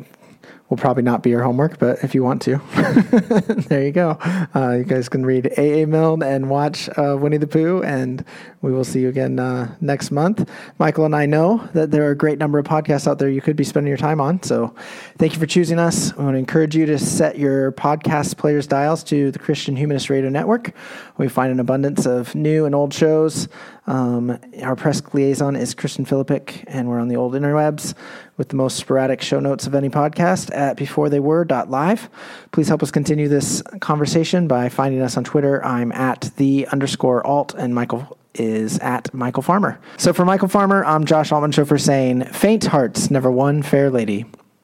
will probably not be your homework, but if you want to, there you go. Uh, you guys can read A.A. Milne and watch uh, Winnie the Pooh, and we will see you again uh, next month. Michael and I know that there are a great number of podcasts out there you could be spending your time on. So thank you for choosing us. I want to encourage you to set your podcast players' dials to the Christian Humanist Radio Network. We find an abundance of new and old shows. Um, our press liaison is Kristen Philippic, and we're on the old interwebs with the most sporadic show notes of any podcast at beforethey.were.live. Please help us continue this conversation by finding us on Twitter. I'm at the underscore alt, and Michael is at Michael Farmer. So for Michael Farmer, I'm Josh Altman Schofer saying, Faint hearts never won fair lady.